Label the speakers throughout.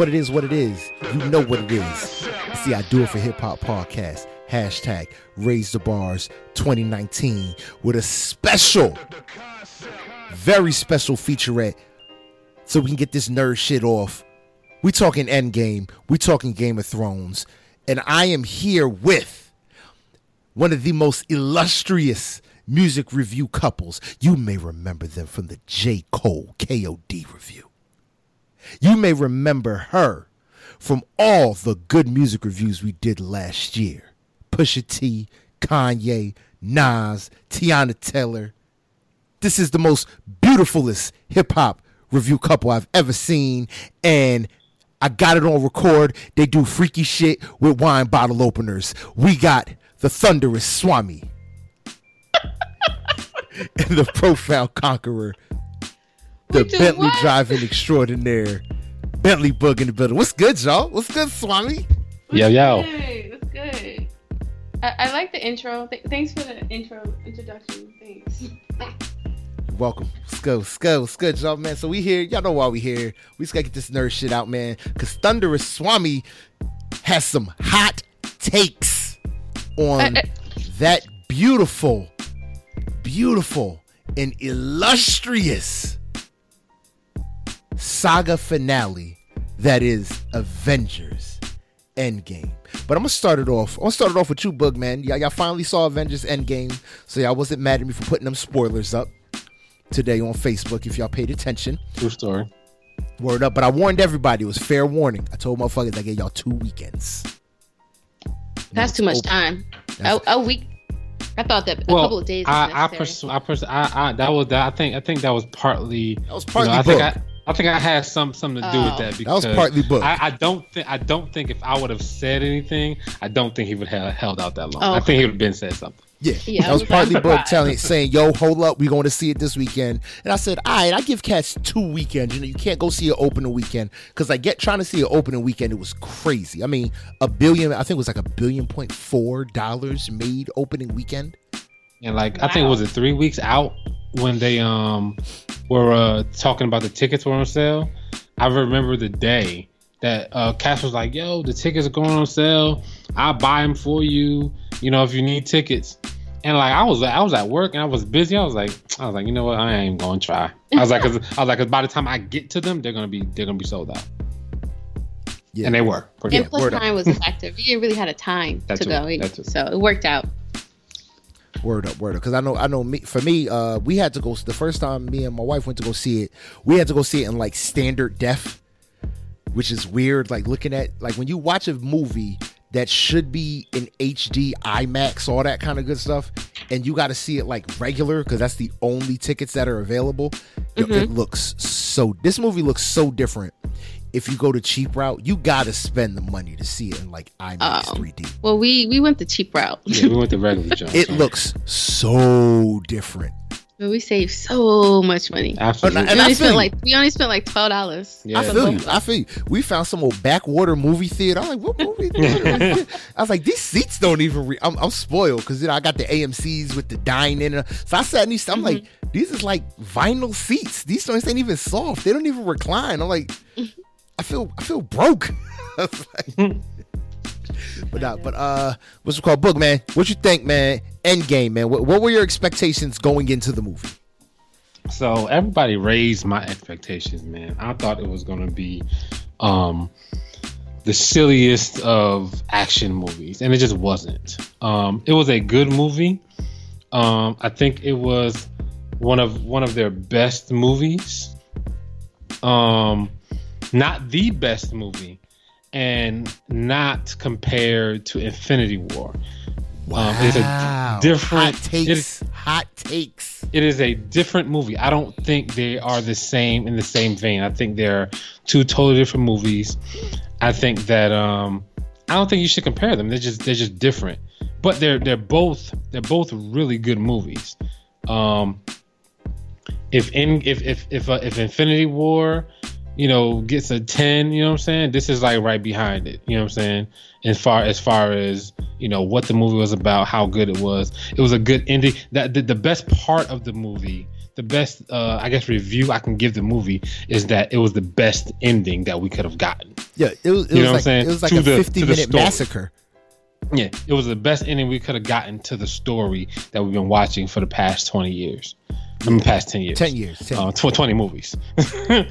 Speaker 1: what it is, what it is. You know what it is. See, I do it for hip hop podcast. Hashtag raise the bars 2019 with a special, very special featurette so we can get this nerd shit off. We talking Endgame, we talking Game of Thrones, and I am here with one of the most illustrious music review couples. You may remember them from the J. Cole KOD review. You may remember her from all the good music reviews we did last year. Pusha T, Kanye, Nas, Teyana Taylor. This is the most beautifulest hip hop review couple I've ever seen, and I got it on record. They do freaky shit with wine bottle openers. We got the thunderous Swami and the profound conqueror, the Bentley what? driving extraordinaire, Bentley Bug in the building. What's good, y'all? What's good, Swami?
Speaker 2: Yo, yo.
Speaker 3: What's good? I, I like the intro. Th- thanks for the intro introduction. Thanks.
Speaker 1: welcome. Let's go, let's go, let's go, y'all, man. So we here. Y'all know why we here. We just gotta get this nerd shit out, man. Cause Thunderous Swami has some hot takes on uh, uh, that beautiful, beautiful, and illustrious saga finale that is Avengers Endgame. But I'm gonna start it off. I'm gonna start it off with you, Boog man. Y'all, y'all finally saw Avengers Endgame, so y'all wasn't mad at me for putting them spoilers up today on Facebook if y'all paid attention.
Speaker 2: True story.
Speaker 1: Word up. But I warned everybody. It was fair warning. I told motherfuckers I gave y'all two weekends.
Speaker 3: That's too much open. time. A, a, week. I thought that a couple of days.
Speaker 2: I, I, pers- I, pers- I, I, that was that. I think, I think that was partly.
Speaker 1: That was partly.
Speaker 2: You know, I think I, I think I had some something to do oh. with that
Speaker 1: because that was partly booked.
Speaker 2: I, I, don't think I don't think if I would have said anything, I don't think he would have held out that long. Oh, okay. I think he would have been said something.
Speaker 1: Yeah, yeah that was, was partly booked telling saying, "Yo, hold up, we're going to see it this weekend." And I said, "All right, I give cats two weekends. You know, you can't go see an opening weekend because I get trying to see an opening weekend. It was crazy. I mean, a billion. I think it was like a billion point four dollars made opening weekend.
Speaker 2: And like, wow. I think it was it three weeks out when they um were uh talking about the tickets were on sale. I remember the day that uh Cash was like, "Yo, the tickets are going on sale. I'll buy them for you. You know, if you need tickets." And like I was, I was at work and I was busy. I was like, I was like, you know what? I ain't gonna try. I was like, cause I was like, cause by the time I get to them, they're gonna be, they're gonna be sold out. Yeah, and they were.
Speaker 3: And yeah, plus, time up. was effective. You really had a time to go, so it worked out.
Speaker 1: Word up, word up. Because I know, I know. Me for me, uh, we had to go. The first time me and my wife went to go see it, we had to go see it in like standard def, which is weird. Like looking at like when you watch a movie that should be in HD, IMAX, all that kind of good stuff, and you got to see it like regular because that's the only tickets that are available. Mm-hmm. It looks so. This movie looks so different if you go the cheap route, you gotta spend the money to see it in like IMAX oh. 3D.
Speaker 3: Well, we we went the cheap route.
Speaker 2: yeah, we went the regular
Speaker 1: jump. It looks so different.
Speaker 3: But we saved so much money.
Speaker 2: Absolutely.
Speaker 3: And, and I spent like we only spent like twelve dollars.
Speaker 1: Yeah. I feel you. I feel you. We found some old backwater movie theater. I'm like, what movie theater? I was like, these seats don't even. Re-. I'm, I'm spoiled because you know I got the AMC's with the dine in. So I sat in these. I'm mm-hmm. like, these is like vinyl seats. These joints ain't even soft. They don't even recline. I'm like, I feel I feel broke. but uh, but uh, what's it called? Book man. What you think, man? Endgame, man. What, what were your expectations going into the movie?
Speaker 2: So everybody raised my expectations, man. I thought it was gonna be um the silliest of action movies, and it just wasn't. Um, it was a good movie. Um, I think it was one of one of their best movies. Um, not the best movie, and not compared to Infinity War.
Speaker 1: Wow. Um, it's a different hot takes. It is, hot takes.
Speaker 2: It is a different movie. I don't think they are the same in the same vein. I think they're two totally different movies. I think that um, I don't think you should compare them. They're just they're just different. But they're they're both they're both really good movies. Um, if in if if if uh, if Infinity War you know, gets a 10, you know what I'm saying? This is like right behind it, you know what I'm saying? As far as far as, you know, what the movie was about, how good it was. It was a good ending. That the, the best part of the movie the best uh, I guess review I can give the movie is that it was the best ending that we could have gotten.
Speaker 1: Yeah, it was. It
Speaker 2: You
Speaker 1: was
Speaker 2: know what I'm
Speaker 1: like
Speaker 2: saying?
Speaker 1: it was like
Speaker 2: To
Speaker 1: a
Speaker 2: the- to the
Speaker 1: fifty-minute
Speaker 2: story.
Speaker 1: massacre.
Speaker 2: Yeah, it was the best ending we could have gotten to the story that we've been watching for the past twenty years. I mean, past ten years.
Speaker 1: Ten years. 10
Speaker 2: uh, tw- 20 movies.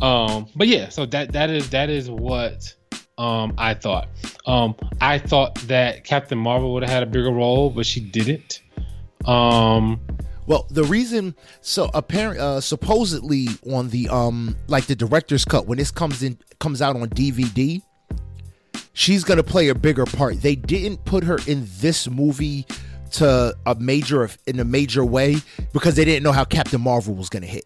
Speaker 2: um, but yeah, so that that is that is what um, I thought. Um, I thought that Captain Marvel would have had a bigger role, but she didn't. Um,
Speaker 1: Well, the reason so apparently uh supposedly on the um like the director's cut when this comes in comes out on DVD, she's gonna play a bigger part. They didn't put her in this movie to a major in a major way because they didn't know how Captain Marvel was gonna hit.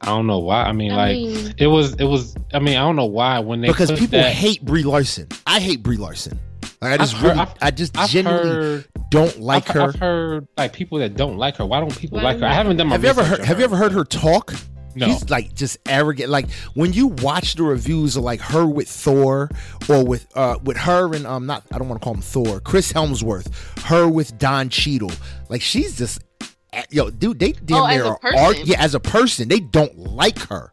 Speaker 2: I don't know why. I mean,
Speaker 3: I
Speaker 2: like
Speaker 3: mean-
Speaker 2: it was it was. I mean, I don't know why when they
Speaker 1: Because people
Speaker 2: that,
Speaker 1: hate Brie Larson. I hate Brie Larson. Like, I just
Speaker 2: I've heard-
Speaker 1: really,
Speaker 2: I've-
Speaker 1: I just
Speaker 2: I've
Speaker 1: genuinely
Speaker 2: heard
Speaker 1: don't like
Speaker 2: I've,
Speaker 1: her.
Speaker 2: I've heard like people that don't like her. Why don't people
Speaker 3: Why
Speaker 2: like her? I haven't done my.
Speaker 1: Have you ever heard?
Speaker 2: on
Speaker 1: Have you ever heard her talk?
Speaker 2: No.
Speaker 1: She's like just arrogant. Like when you watch the reviews of like her with Thor or with uh with her and um not I don't want to call him Thor, Chris Hemsworth, her with Don Cheadle. Like she's just yo, dude, they damn
Speaker 3: Oh, as
Speaker 1: near
Speaker 3: a
Speaker 1: are
Speaker 3: person?
Speaker 1: yeah, as a person, they don't like her.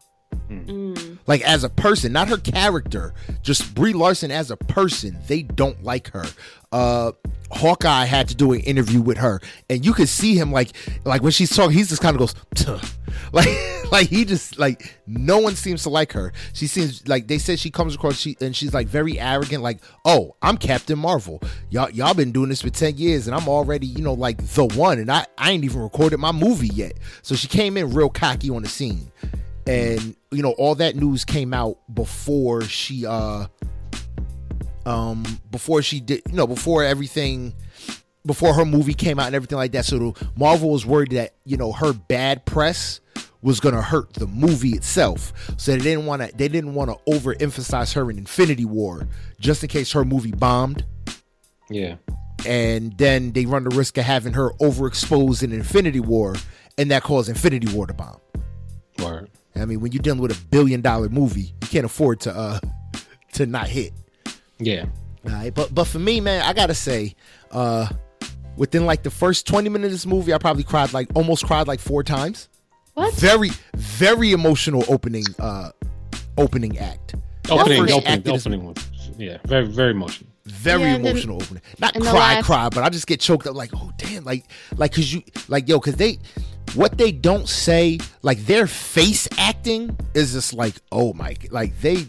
Speaker 3: Mm.
Speaker 1: Like as a person, not her character, just Brie Larson as a person, they don't like her. Uh Hawkeye had to do an interview with her, and you could see him like like when she's talking, he's just kind of goes "Tuh." like like he just like no one seems to like her. She seems like they said she comes across she and she's like very arrogant, like oh I'm Captain Marvel. Y'all y'all been doing this for ten years, and I'm already you know like the one, and I I ain't even recorded my movie yet. So she came in real cocky on the scene and you know all that news came out before she uh um before she did you know before everything before her movie came out and everything like that so the, marvel was worried that you know her bad press was gonna hurt the movie itself so they didn't want to they didn't want to overemphasize her in infinity war just in case her movie bombed
Speaker 2: Yeah.
Speaker 1: and then they run the risk of having her overexposed in infinity war and that caused infinity war to bomb
Speaker 2: Word.
Speaker 1: I mean, when you're dealing with a billion dollar movie, you can't afford to uh to not hit.
Speaker 2: Yeah.
Speaker 1: All right, but but for me, man, I gotta say, uh, within like the first 20 minutes of this movie, I probably cried like almost cried like four times.
Speaker 3: What?
Speaker 1: Very very emotional opening uh opening act.
Speaker 2: Opening, opening,
Speaker 1: act is-
Speaker 2: opening was yeah, very, very emotional.
Speaker 1: Very
Speaker 3: Yeah, and then-
Speaker 1: emotional opening. Not cry,
Speaker 3: last-
Speaker 1: cry, but I just get choked up like, oh damn, like like cause you like yo, cause they what they don't say, like their face acting is just like, oh my like they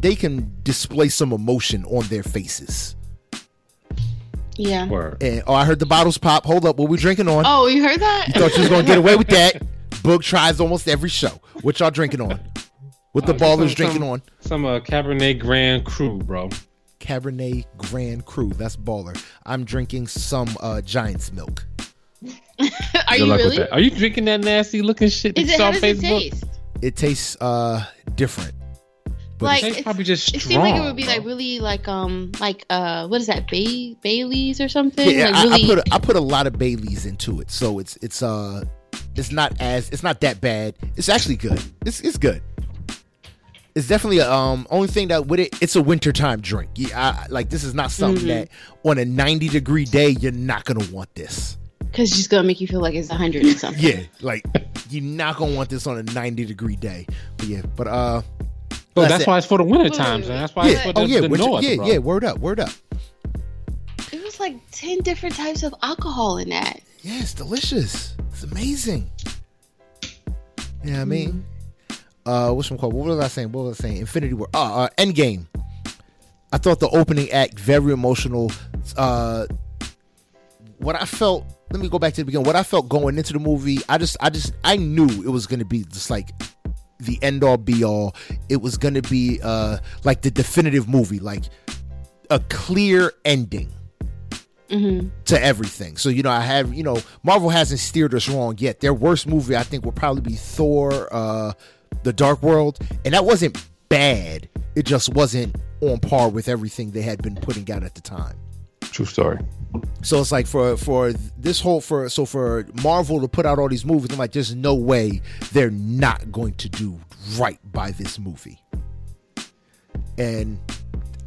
Speaker 1: they can display some emotion on their faces.
Speaker 3: Yeah.
Speaker 2: Word.
Speaker 1: And oh, I heard the bottles pop. Hold up, what we drinking on?
Speaker 3: Oh, you heard that?
Speaker 1: You thought you was gonna get away with that. Book tries almost every show. What y'all drinking on? What the
Speaker 2: Uh,
Speaker 1: ballers
Speaker 2: some-
Speaker 1: drinking
Speaker 2: some-
Speaker 1: on?
Speaker 2: Some uh, Cabernet Grand Cru, bro.
Speaker 1: Cabernet Grand Cru. That's baller. I'm drinking some uh Giant's milk.
Speaker 3: Are
Speaker 2: Good
Speaker 3: you really?
Speaker 2: Are you drinking that nasty looking shit that
Speaker 3: Is
Speaker 2: you
Speaker 3: it
Speaker 2: saw
Speaker 3: how
Speaker 2: on
Speaker 3: does it
Speaker 2: Facebook?
Speaker 3: taste?
Speaker 1: It tastes uh different. But
Speaker 3: Like
Speaker 1: it's-
Speaker 2: It's
Speaker 3: it's-
Speaker 2: probably just
Speaker 3: It
Speaker 2: strong.
Speaker 3: seemed like it would be like really like um like uh what is that Bay Bailey's or something?
Speaker 1: yeah,
Speaker 3: like
Speaker 1: I,
Speaker 3: really
Speaker 1: I put a, I put a lot of Baileys into it, so it's it's uh it's not as it's not that bad. It's actually good. It's it's good. It's definitely a um only thing that with it it's a wintertime drink. Yeah, I, like this is not something
Speaker 3: Mhm.
Speaker 1: that on a 90 degree day you're not gonna want this.
Speaker 3: because she's gonna make you feel like it's a hundred and something.
Speaker 1: Yeah, like you're not gonna want this on a 90 degree day. But yeah, but uh
Speaker 2: But
Speaker 1: that's
Speaker 2: that's
Speaker 1: it.
Speaker 2: why it's for the winter times, and that's why it's
Speaker 1: yeah,
Speaker 2: for the,
Speaker 1: oh yeah,
Speaker 2: the
Speaker 1: winter-
Speaker 2: north,
Speaker 1: yeah,
Speaker 2: bro.
Speaker 1: yeah. Word up, word up.
Speaker 3: It was like ten different types of alcohol in that.
Speaker 1: Yeah, it's delicious. It's amazing. Yeah, what I mean, uh, what's one called? What was I saying? What was I saying? Infinity War. Uh, uh Endgame. I thought the opening act very emotional. Uh, what I felt. Let me go back to the beginning. What I felt going into the movie, I just, I just, I knew it was going to be just like the end all be all. It was going to be uh like the definitive movie, like a clear ending
Speaker 3: hmm
Speaker 1: to everything. So you know, I have you know, Marvel hasn't steered us wrong yet. Their worst movie, I think, will probably be Thor: uh, The Dark World, and that wasn't bad. It just wasn't on par with everything they had been putting out at the time.
Speaker 2: True story.
Speaker 1: So it's like for for this whole for so for Marvel to put out all these movies, I'm like, there's no way they're not going to do right by this movie. And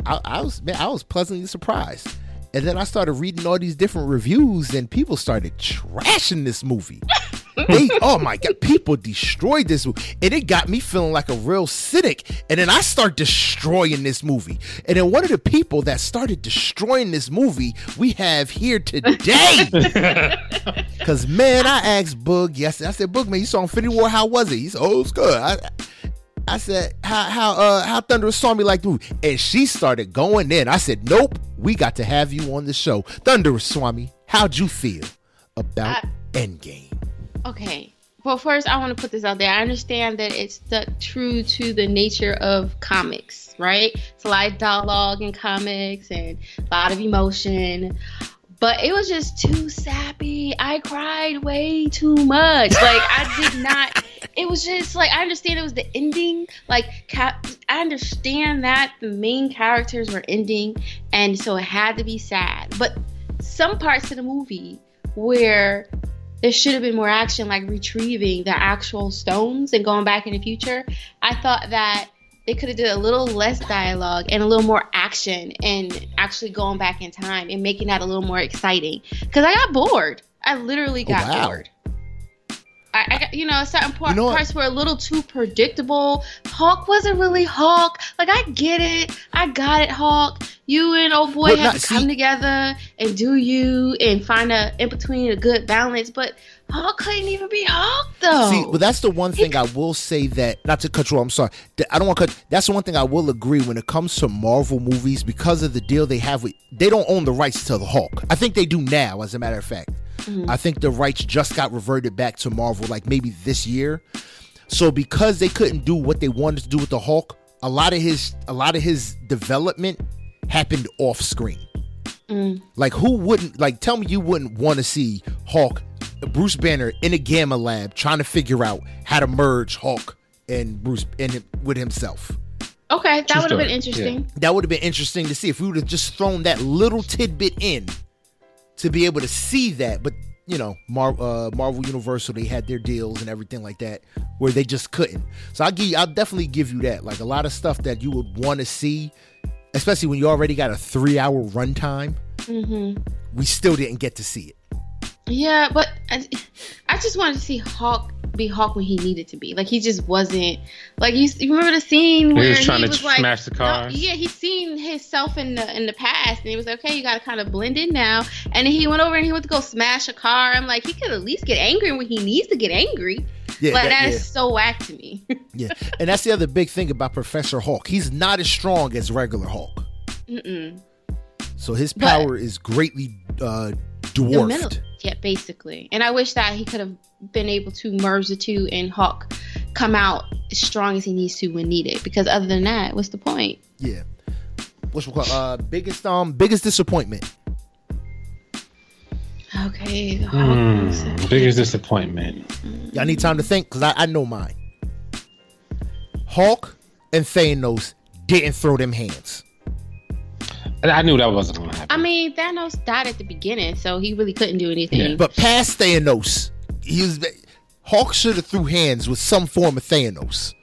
Speaker 1: I, I was man, I was pleasantly surprised. And then I started reading all these different reviews, and people started trashing this movie. they oh my god, people destroyed this movie, and it got me feeling like a real cynic. And then I start destroying this movie, and then one of the people that started destroying this movie we have here today. Cause man, I asked Boog yesterday. I said, Boog, man, you saw Infinity War? How was it? He said, Oh, it was good. I, I said, how how uh how Thunderous Swami like dude. and she started going in. I said, Nope, we got to have you on the show, Thunderous Swami. How'd you feel about
Speaker 3: I-
Speaker 1: Endgame?
Speaker 3: Okay. Well, first, I want to put this out there. I understand that it's stuck true to the nature of comics, right? It's a lot of dialogue in comics and a lot of emotion. But it was just too sappy. I cried way too much. Like, I did not. It was just like, I understand it was the ending. Like, cap, I understand that the main characters were ending. And so it had to be sad. But some parts of the movie where there should have been more action, like retrieving the actual stones and going back in the future. I thought that they could have did a little less dialogue and a little more action and actually going back in time and making that a little more exciting. Because I got bored. I literally oh, got
Speaker 1: wow.
Speaker 3: bored. I, I you know, a certain par-
Speaker 1: You know
Speaker 3: parts were a little too predictable. Hulk wasn't really Hulk. Like I get it, I got it, Hulk. You and old boy have
Speaker 1: not-
Speaker 3: to come
Speaker 1: see-
Speaker 3: together and do you and find a in between a good balance. But Hulk couldn't even be Hulk though.
Speaker 1: See, well, that's the one thing I will say that not to cut you. off, I'm sorry. I don't want to cut. That's the one thing I will agree when it comes to Marvel movies because of the deal they have with. They don't own the rights to the Hulk. I think they do now, as a matter of fact. I think the rights just got reverted back to Marvel, like maybe this year. So because they couldn't do what they wanted to do with the Hulk, a lot of his a lot of his development happened off screen. Like who wouldn't like tell me you wouldn't want to see Hulk Bruce Banner in a gamma lab trying to figure out how to merge Hulk and Bruce and with himself.
Speaker 3: okay, that would have been
Speaker 2: story.
Speaker 3: interesting.
Speaker 1: That would have been interesting to see if we would have just thrown that little tidbit in to be able to see that. But you know, Mar- uh, Marvel Universal they had their deals and everything like that where they just couldn't. So I'll give you, I'll definitely give you that. Like a lot of stuff that you would want to see, especially when you already got a three hour runtime.
Speaker 3: hmm
Speaker 1: We still didn't get to see it.
Speaker 3: Yeah, but I, I just wanted to see Hulk be Hulk when he needed to be. Like he just wasn't. Like you, you remember the scene where He
Speaker 2: was trying to
Speaker 3: was like,
Speaker 2: smash the
Speaker 3: No, yeah, he seen himself in the in the past, and he was like, okay, you got to kind of blend in now. And then he went over and he went to go smash a car. I'm like, he could at least get angry when he needs to get angry.
Speaker 1: Yeah,
Speaker 3: like
Speaker 1: that-
Speaker 3: that
Speaker 1: yeah.
Speaker 3: is so whack to me.
Speaker 1: Yeah, and that's the other big thing about Professor Hulk. He's not as strong as regular Hulk,
Speaker 3: Mm-mm.
Speaker 1: so his
Speaker 3: But-
Speaker 1: power is greatly uh,
Speaker 3: The
Speaker 1: dwarfed.
Speaker 3: middle- Yeah, basically. And I wish that he could have been able to merge the two and Hulk come out as strong as he needs to when needed. Because other than that, what's the point?
Speaker 1: Yeah. What's we call uh biggest um biggest disappointment?
Speaker 3: Okay. the Hulk was-
Speaker 2: Hmm, biggest disappointment.
Speaker 1: Y'all need time to think because I, I know mine. Hulk and Thanos didn't throw them hands.
Speaker 2: I I knew that wasn't gonna happen.
Speaker 3: I mean, Thanos died at the beginning, so he really couldn't do anything.
Speaker 2: Yeah.
Speaker 1: But past Thanos, he was Hulk should have threw hands with some form of Thanos.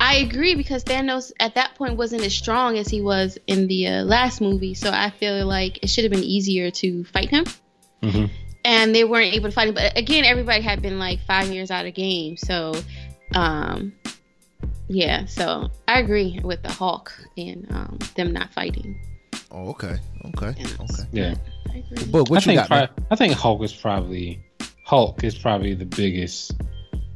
Speaker 3: I agree because Thanos at that point wasn't as strong as he was in the uh, last movie, so I feel like it should have been easier to fight him.
Speaker 2: Mhm.
Speaker 3: And they weren't able to fight him. But again, everybody had been like five years out of game, so um, yeah. So I agree with the Hulk and um, them not fighting.
Speaker 1: Oh, okay. Okay. Okay.
Speaker 2: Yeah,
Speaker 3: I agree.
Speaker 1: But what
Speaker 2: I
Speaker 1: you
Speaker 2: think
Speaker 1: got? man?
Speaker 2: pri- I think Hulk is probably Hulk is probably the biggest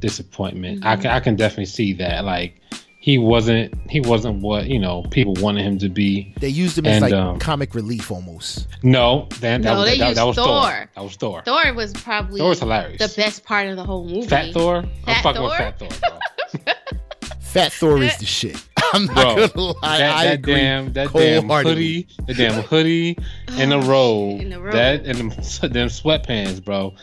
Speaker 2: disappointment. I
Speaker 3: Mhm.
Speaker 2: can I can definitely see that. Like he wasn't he wasn't what you know people wanted him to be.
Speaker 1: They used him as like
Speaker 2: um,
Speaker 1: comic relief almost.
Speaker 2: No, then that
Speaker 3: No,
Speaker 2: was
Speaker 3: they
Speaker 2: that, that
Speaker 3: used
Speaker 2: was Thor.
Speaker 3: Thor.
Speaker 2: That was Thor.
Speaker 3: Thor was probably
Speaker 2: Thor was hilarious.
Speaker 3: the best part of the whole movie.
Speaker 2: Fat Thor. I'm
Speaker 3: Fat
Speaker 2: fucking with
Speaker 3: Thor?
Speaker 2: Fat Thor, bro.
Speaker 1: Fat Thor is the shit. I'm not
Speaker 2: Bro,
Speaker 1: gonna lie.
Speaker 2: that,
Speaker 1: I
Speaker 2: that
Speaker 1: agree.
Speaker 2: damn that damn
Speaker 1: wholeheartedly.
Speaker 2: hoodie, the damn hoodie and the oh, robe,
Speaker 3: In the robe.
Speaker 2: that and them, them sweatpants, bro.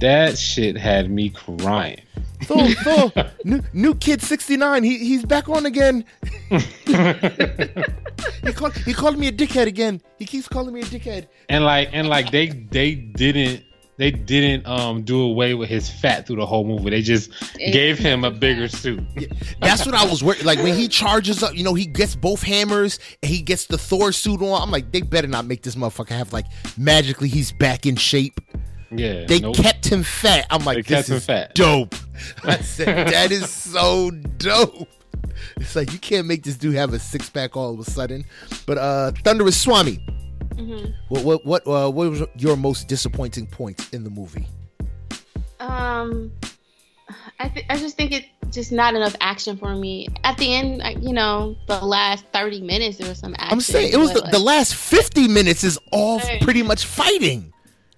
Speaker 2: That shit had me crying.
Speaker 1: Thor, Thor, new, new kid 69. He he's back on again. He called he called me a dickhead again. He keeps calling me a dickhead.
Speaker 2: and like and like they they didn't they didn't um do away with his fat through the whole movie. They just
Speaker 3: It-
Speaker 2: gave him a bigger suit.
Speaker 1: That's what I was worried. Like when he charges up, you know, he gets both hammers and he gets the Thor suit on. I'm like, they better not make this motherfucker have like magically he's back in shape.
Speaker 2: Yeah,
Speaker 1: They
Speaker 2: nope.
Speaker 1: kept him fat. I'm like,
Speaker 2: They
Speaker 1: this
Speaker 2: kept him
Speaker 1: is
Speaker 2: fat.
Speaker 1: dope. I said, that is so dope. It's like you can't make this dude have a six pack all of a sudden. But uh Thunderous Swami,
Speaker 3: Mhm.
Speaker 1: what what what uh, what was your most disappointing point in the movie?
Speaker 3: Um, I th- I just think it just not enough action for me. At the end, I, you know, the last thirty minutes there was some action.
Speaker 1: I'm saying it was the,
Speaker 3: but,
Speaker 1: the last 50 minutes is all pretty much fighting.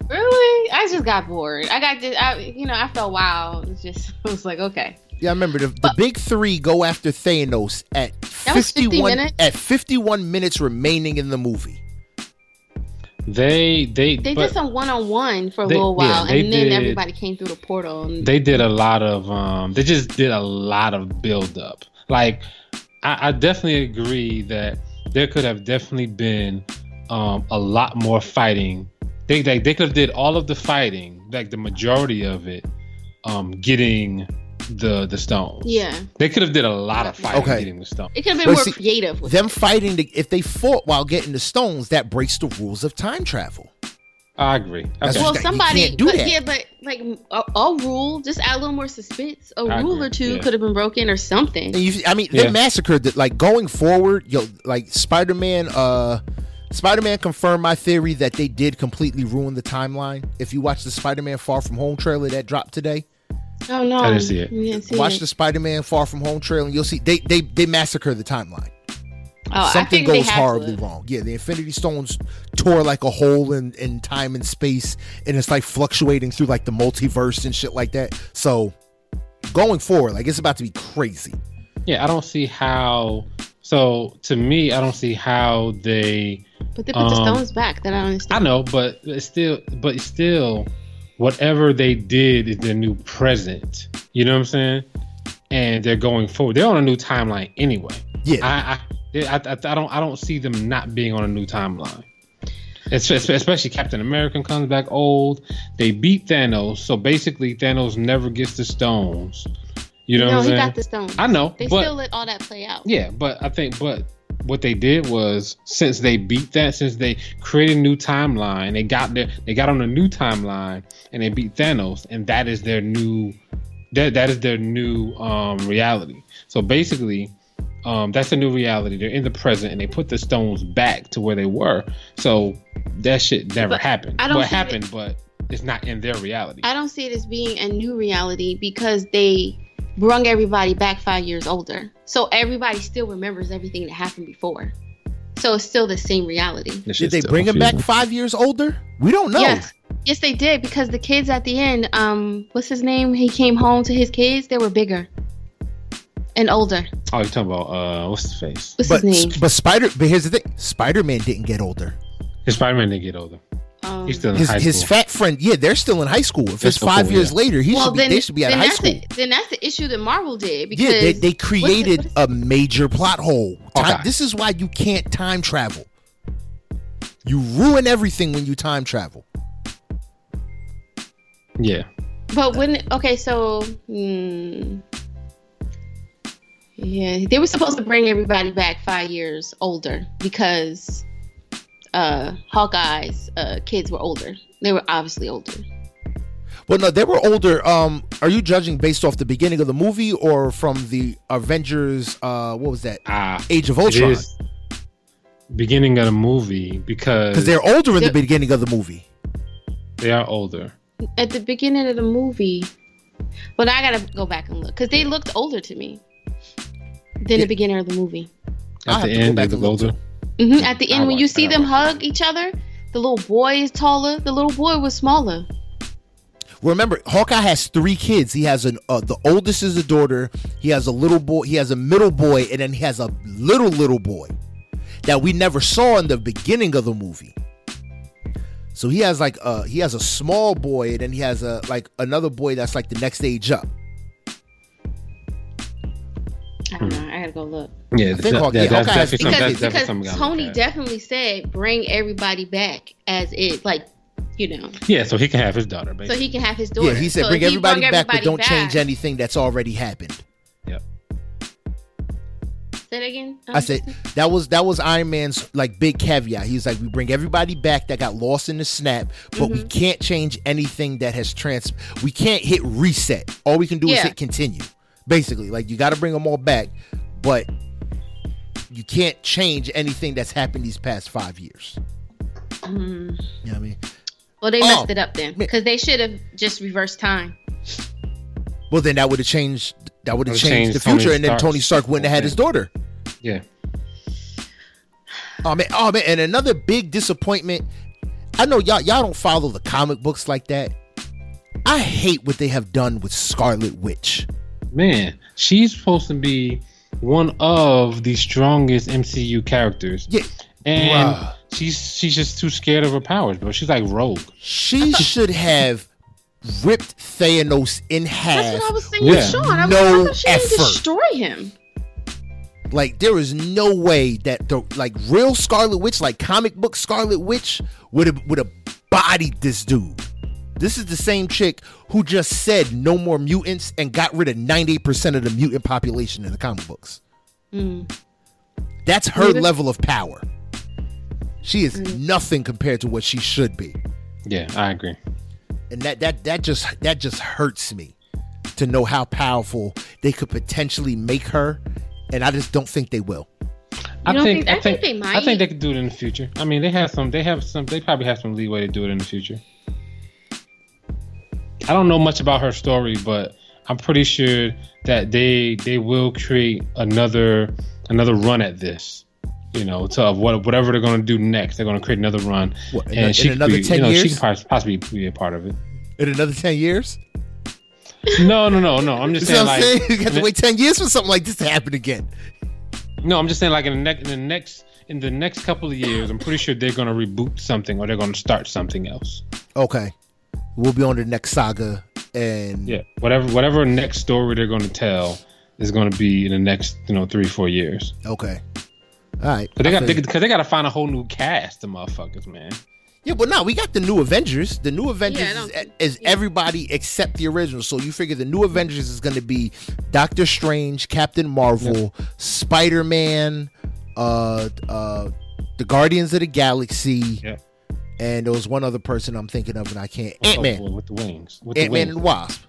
Speaker 3: really. I just got bored. I got just, I, you know, I felt wow. It was just, I was like, okay.
Speaker 1: Yeah, I remember the, the big three go after Thanos at
Speaker 3: 50
Speaker 1: 51 at 51 minutes remaining in the movie.
Speaker 2: They they
Speaker 3: They did some one on one for a
Speaker 2: They-
Speaker 3: little
Speaker 2: yeah,
Speaker 3: while,
Speaker 2: they
Speaker 3: and then
Speaker 2: did-
Speaker 3: everybody came through the portal. And,
Speaker 2: they did a lot of um they just did a lot of build up. Like I, I definitely agree that there could have definitely been um a lot more fighting. They they, they could have did all of the fighting, like the majority of it, um getting the the stones.
Speaker 3: yeah,
Speaker 2: They could have did a lot of fighting
Speaker 1: Okay.
Speaker 2: getting the stones.
Speaker 3: it could have been
Speaker 1: But
Speaker 3: more
Speaker 1: see,
Speaker 3: creative. With
Speaker 1: Them
Speaker 3: it.
Speaker 1: fighting, the, if they fought while getting the stones, that breaks the rules of time travel.
Speaker 2: I agree. Okay.
Speaker 3: Well,
Speaker 1: You
Speaker 3: somebody,
Speaker 1: can't do
Speaker 3: but
Speaker 1: that.
Speaker 3: yeah, but like a, a rule, just add a little more suspense. A
Speaker 2: I
Speaker 3: rule
Speaker 2: agree,
Speaker 3: or two
Speaker 2: yeah.
Speaker 3: could have been broken or something.
Speaker 1: And you, I mean,
Speaker 2: Yeah.
Speaker 1: they massacred that. Like going forward, yo, like Spider Man. Uh, Spider Man confirmed my theory that they did completely ruin the timeline. If you watch the Spider Man Far From Home trailer that dropped today,
Speaker 3: Oh no,
Speaker 2: I didn't see it.
Speaker 3: Didn't see
Speaker 1: watch
Speaker 3: it.
Speaker 1: the Spider Man Far From Home trailer, and you'll see they they they massacre the timeline.
Speaker 3: Oh, I
Speaker 1: Something
Speaker 3: they
Speaker 1: goes
Speaker 3: had to.
Speaker 1: horribly wrong. Yeah, the Infinity Stones tore like a hole in, in time and space, and it's like fluctuating through like the multiverse and shit like that. So going forward, like it's about to be crazy.
Speaker 2: Yeah, I don't see how. So to me, I don't see how they.
Speaker 3: But they put the
Speaker 2: Um,
Speaker 3: stones back. That I don't understand.
Speaker 2: I know, but it's still, but it's still, whatever they did is their new present. You know what I'm saying? And they're going forward. They're on a new timeline anyway.
Speaker 1: Yeah,
Speaker 2: I, I, I, I, I don't, I don't see them not being on a new timeline. It's, it's- especially Captain America comes back old. They beat Thanos, so basically Thanos never gets the stones. You know
Speaker 3: no,
Speaker 2: what I'm
Speaker 3: he
Speaker 2: saying?
Speaker 3: got the stones.
Speaker 2: I know,
Speaker 3: They
Speaker 2: but
Speaker 3: still let all that play out.
Speaker 2: yeah, but I think, but what they did was since they beat that, since they created a new timeline, they got their, they got on a new timeline and they beat Thanos, and that is their new, that that is their new um reality. So basically, um, that's a new reality. They're in the present, and they put the stones back to where they were. So that shit never
Speaker 3: But
Speaker 2: happened.
Speaker 3: I don't
Speaker 2: What
Speaker 3: see it-
Speaker 2: happened, but it's not in their reality.
Speaker 3: I don't see it as being a new reality because they brung everybody back five years older. So everybody still remembers everything that happened before. So it's still the same reality.
Speaker 2: This
Speaker 1: did they
Speaker 2: still
Speaker 1: bring him back
Speaker 2: confusing.
Speaker 1: five years older? We don't know.
Speaker 3: Yes. Yes, they did because the kids at the end, um, what's his name? He came home to his kids. They were bigger and older.
Speaker 2: Oh, you're talking about uh, what's his face?
Speaker 3: What's
Speaker 1: But
Speaker 3: his name?
Speaker 1: but Spider, but here's the thing: Spider Man didn't get older.
Speaker 2: His Spider-Man didn't get older.
Speaker 3: Um,
Speaker 2: He's still in
Speaker 1: His
Speaker 2: high
Speaker 1: his fat friend, yeah, they're still in high school. If
Speaker 2: They're
Speaker 1: it's five
Speaker 2: cool,
Speaker 1: years
Speaker 2: yeah.
Speaker 1: later, he
Speaker 3: well,
Speaker 1: should be.
Speaker 3: then,
Speaker 1: They should be out of high
Speaker 3: that's
Speaker 1: school.
Speaker 3: The, then that's the issue that Marvel did because
Speaker 1: Yeah, they, they
Speaker 3: what's the-
Speaker 1: created
Speaker 3: what is-
Speaker 1: a major plot hole. Time,
Speaker 2: Okay.
Speaker 1: This is why you can't time travel. You ruin everything when you time travel.
Speaker 2: Yeah.
Speaker 3: But when okay, so hmm, yeah, they were supposed to bring everybody back five years older because uh Hawkeye's uh, kids were older. They were obviously older.
Speaker 1: Well, no, they were older. Um, are you judging based off the beginning of the movie or from the Avengers? Uh, what was that?
Speaker 2: Ah,
Speaker 1: Age of
Speaker 2: it
Speaker 1: Ultron.
Speaker 2: is beginning of the movie because
Speaker 1: Because they're older in the
Speaker 3: They're-
Speaker 1: beginning of the movie.
Speaker 2: they are older.
Speaker 3: At the beginning of the movie, but I gotta go back and look because they looked older to me than
Speaker 1: Yeah.
Speaker 3: the beginning of the movie.
Speaker 1: I'll
Speaker 2: At the end, they
Speaker 1: and
Speaker 2: look
Speaker 1: look,
Speaker 2: older.
Speaker 3: Hmm At the end, when you see them hug each other, the little boy is taller. The little boy was smaller.
Speaker 1: Remember, Hawkeye has three kids. He has an uh, the oldest is a daughter. He has a little boy. He has a middle boy, and then he has a little little boy that we never saw in the beginning of the movie. So he has like uh he has a small boy, and then he has a like another boy that's like the next age up.
Speaker 3: I don't know. I gotta go look.
Speaker 2: Yeah,
Speaker 1: think Hawk- yeah,
Speaker 2: that's
Speaker 1: Hawkeye
Speaker 2: definitely something.
Speaker 3: because
Speaker 2: That's
Speaker 3: because Tony definitely said bring everybody back as it like you know
Speaker 2: Yeah, so he can have his daughter,
Speaker 3: so he can have his daughter.
Speaker 1: Yeah, he said
Speaker 3: So
Speaker 1: bring
Speaker 3: if he
Speaker 1: everybody back, but don't change anything that's already happened.
Speaker 3: So Say it again.
Speaker 1: I said um, that was that was Iron Man's like big caveat. He's like, we bring everybody back that got lost in the snap, but we mm-hmm. can't change anything that has trans. We can't hit reset. All we can do is hit continue. Basically, like you got to bring them all back, but you can't change anything that's happened these past five years.
Speaker 3: Mhm.
Speaker 1: You know what I mean?
Speaker 3: Well, they messed it up then because they should have just reversed time.
Speaker 1: Well, then that would have changed. That would have changed,
Speaker 2: changed
Speaker 1: the future,
Speaker 2: Tony
Speaker 1: and then Tony Stark wouldn't have had his daughter.
Speaker 2: Yeah.
Speaker 1: Oh man, oh man, and another big disappointment. I know y'all y'all don't follow the comic books like that. I hate what they have done with Scarlet Witch.
Speaker 2: Man, she's supposed to be one of the strongest MCU characters.
Speaker 1: Yeah,
Speaker 2: And
Speaker 1: Bruh.
Speaker 2: she's she's just too scared of her powers, bro. She's like rogue.
Speaker 1: she should have ripped Thanos in half.
Speaker 3: That's what I was saying,
Speaker 2: Yeah.
Speaker 3: with Sean. I was
Speaker 1: No
Speaker 3: like, I thought she didn't
Speaker 1: effort.
Speaker 3: destroy him.
Speaker 1: Like there is no way that the like real Scarlet Witch, like comic book Scarlet Witch, would have would have bodied this dude. This is the same chick who just said no more mutants and got rid of 98% of the mutant population in the comic books.
Speaker 3: Mm.
Speaker 1: That's her
Speaker 3: Maybe-
Speaker 1: level of power. She is nothing compared to what she should be.
Speaker 2: Yeah, I agree.
Speaker 1: And that that that just that just hurts me to know how powerful they could potentially make her and I just don't think they will.
Speaker 2: I think,
Speaker 3: think- I
Speaker 2: I think
Speaker 3: think they
Speaker 2: I think they could do it in the future. I mean, they have some. They have some. They probably have some leeway to do it in the future. I don't know much about her story, but I'm pretty sure that they they will create another another run at this. You know, to of what whatever they're going to do next, they're going to create another run,
Speaker 1: What,
Speaker 2: and
Speaker 1: a-
Speaker 2: she
Speaker 1: in another
Speaker 2: be,
Speaker 1: 10
Speaker 2: you know, she could possibly, be a part of it.
Speaker 1: In another 10 years?
Speaker 2: No, no, no, no. I'm just saying,
Speaker 1: I'm
Speaker 2: like,
Speaker 1: saying? You have to wait 10 years for something like this to happen again.
Speaker 2: No, I'm just saying like in the next in the next in the next couple of years, I'm pretty sure they're gonna reboot something or they're gonna start something else.
Speaker 1: Okay. We'll be on the next saga and
Speaker 2: Yeah, whatever whatever next story they're gonna tell is gonna be in the next you know three four years.
Speaker 1: okay. All right.
Speaker 2: Cause they got
Speaker 1: feel
Speaker 2: they, cause they got to find a whole new cast of motherfuckers, man.
Speaker 1: Yeah, but no, we got the new Avengers. The new Avengers
Speaker 3: Yeah,
Speaker 1: is, is
Speaker 3: yeah.
Speaker 1: everybody except the original. So you figure the new Avengers is going to be Doctor Strange, Captain Marvel, Spider Man, uh, uh, the Guardians of the Galaxy,
Speaker 2: Yeah.
Speaker 1: And there was one other person I'm thinking of, and I can't. Ant Man,
Speaker 2: with the wings.
Speaker 1: Ant Man
Speaker 2: wings.
Speaker 1: and Wasp.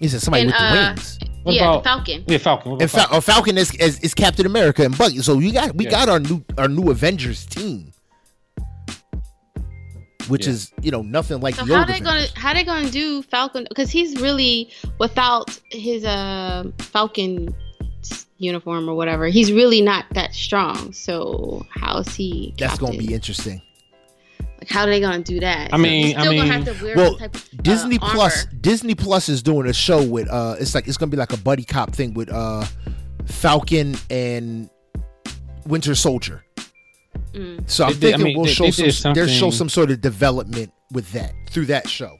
Speaker 1: He said somebody
Speaker 3: And,
Speaker 1: with the
Speaker 3: uh,
Speaker 1: wings.
Speaker 2: What
Speaker 3: yeah,
Speaker 2: about-
Speaker 3: the Falcon.
Speaker 2: Yeah, Falcon. What
Speaker 1: And Fal- uh, Falcon is, is is Captain America and Bucky. So you got we
Speaker 2: Yeah.
Speaker 1: got our new our new Avengers team, which
Speaker 2: Yeah.
Speaker 1: is you know nothing like
Speaker 3: So
Speaker 1: the
Speaker 3: how
Speaker 1: old
Speaker 3: they gonna how they gonna do Falcon? Because he's really without his uh Falcon uniform or whatever. He's really not that strong. So how is he?
Speaker 1: That's going to be interesting.
Speaker 3: Like how are they gonna do that?
Speaker 2: I
Speaker 3: So
Speaker 2: mean-
Speaker 3: he's
Speaker 2: I
Speaker 3: still gonna
Speaker 2: mean-
Speaker 3: have to wear
Speaker 1: Well,
Speaker 3: some type of, uh,
Speaker 1: Disney Plus
Speaker 3: armor.
Speaker 1: Disney Plus is doing a show with uh it's like it's gonna be like a buddy cop thing with uh Falcon and Winter Soldier.
Speaker 3: Mm.
Speaker 1: So I'm
Speaker 2: They did- I
Speaker 1: thinking
Speaker 2: mean,
Speaker 1: we'll
Speaker 2: they-
Speaker 1: show
Speaker 2: they
Speaker 1: some
Speaker 2: did
Speaker 1: they'll show some sort of development with that through that show.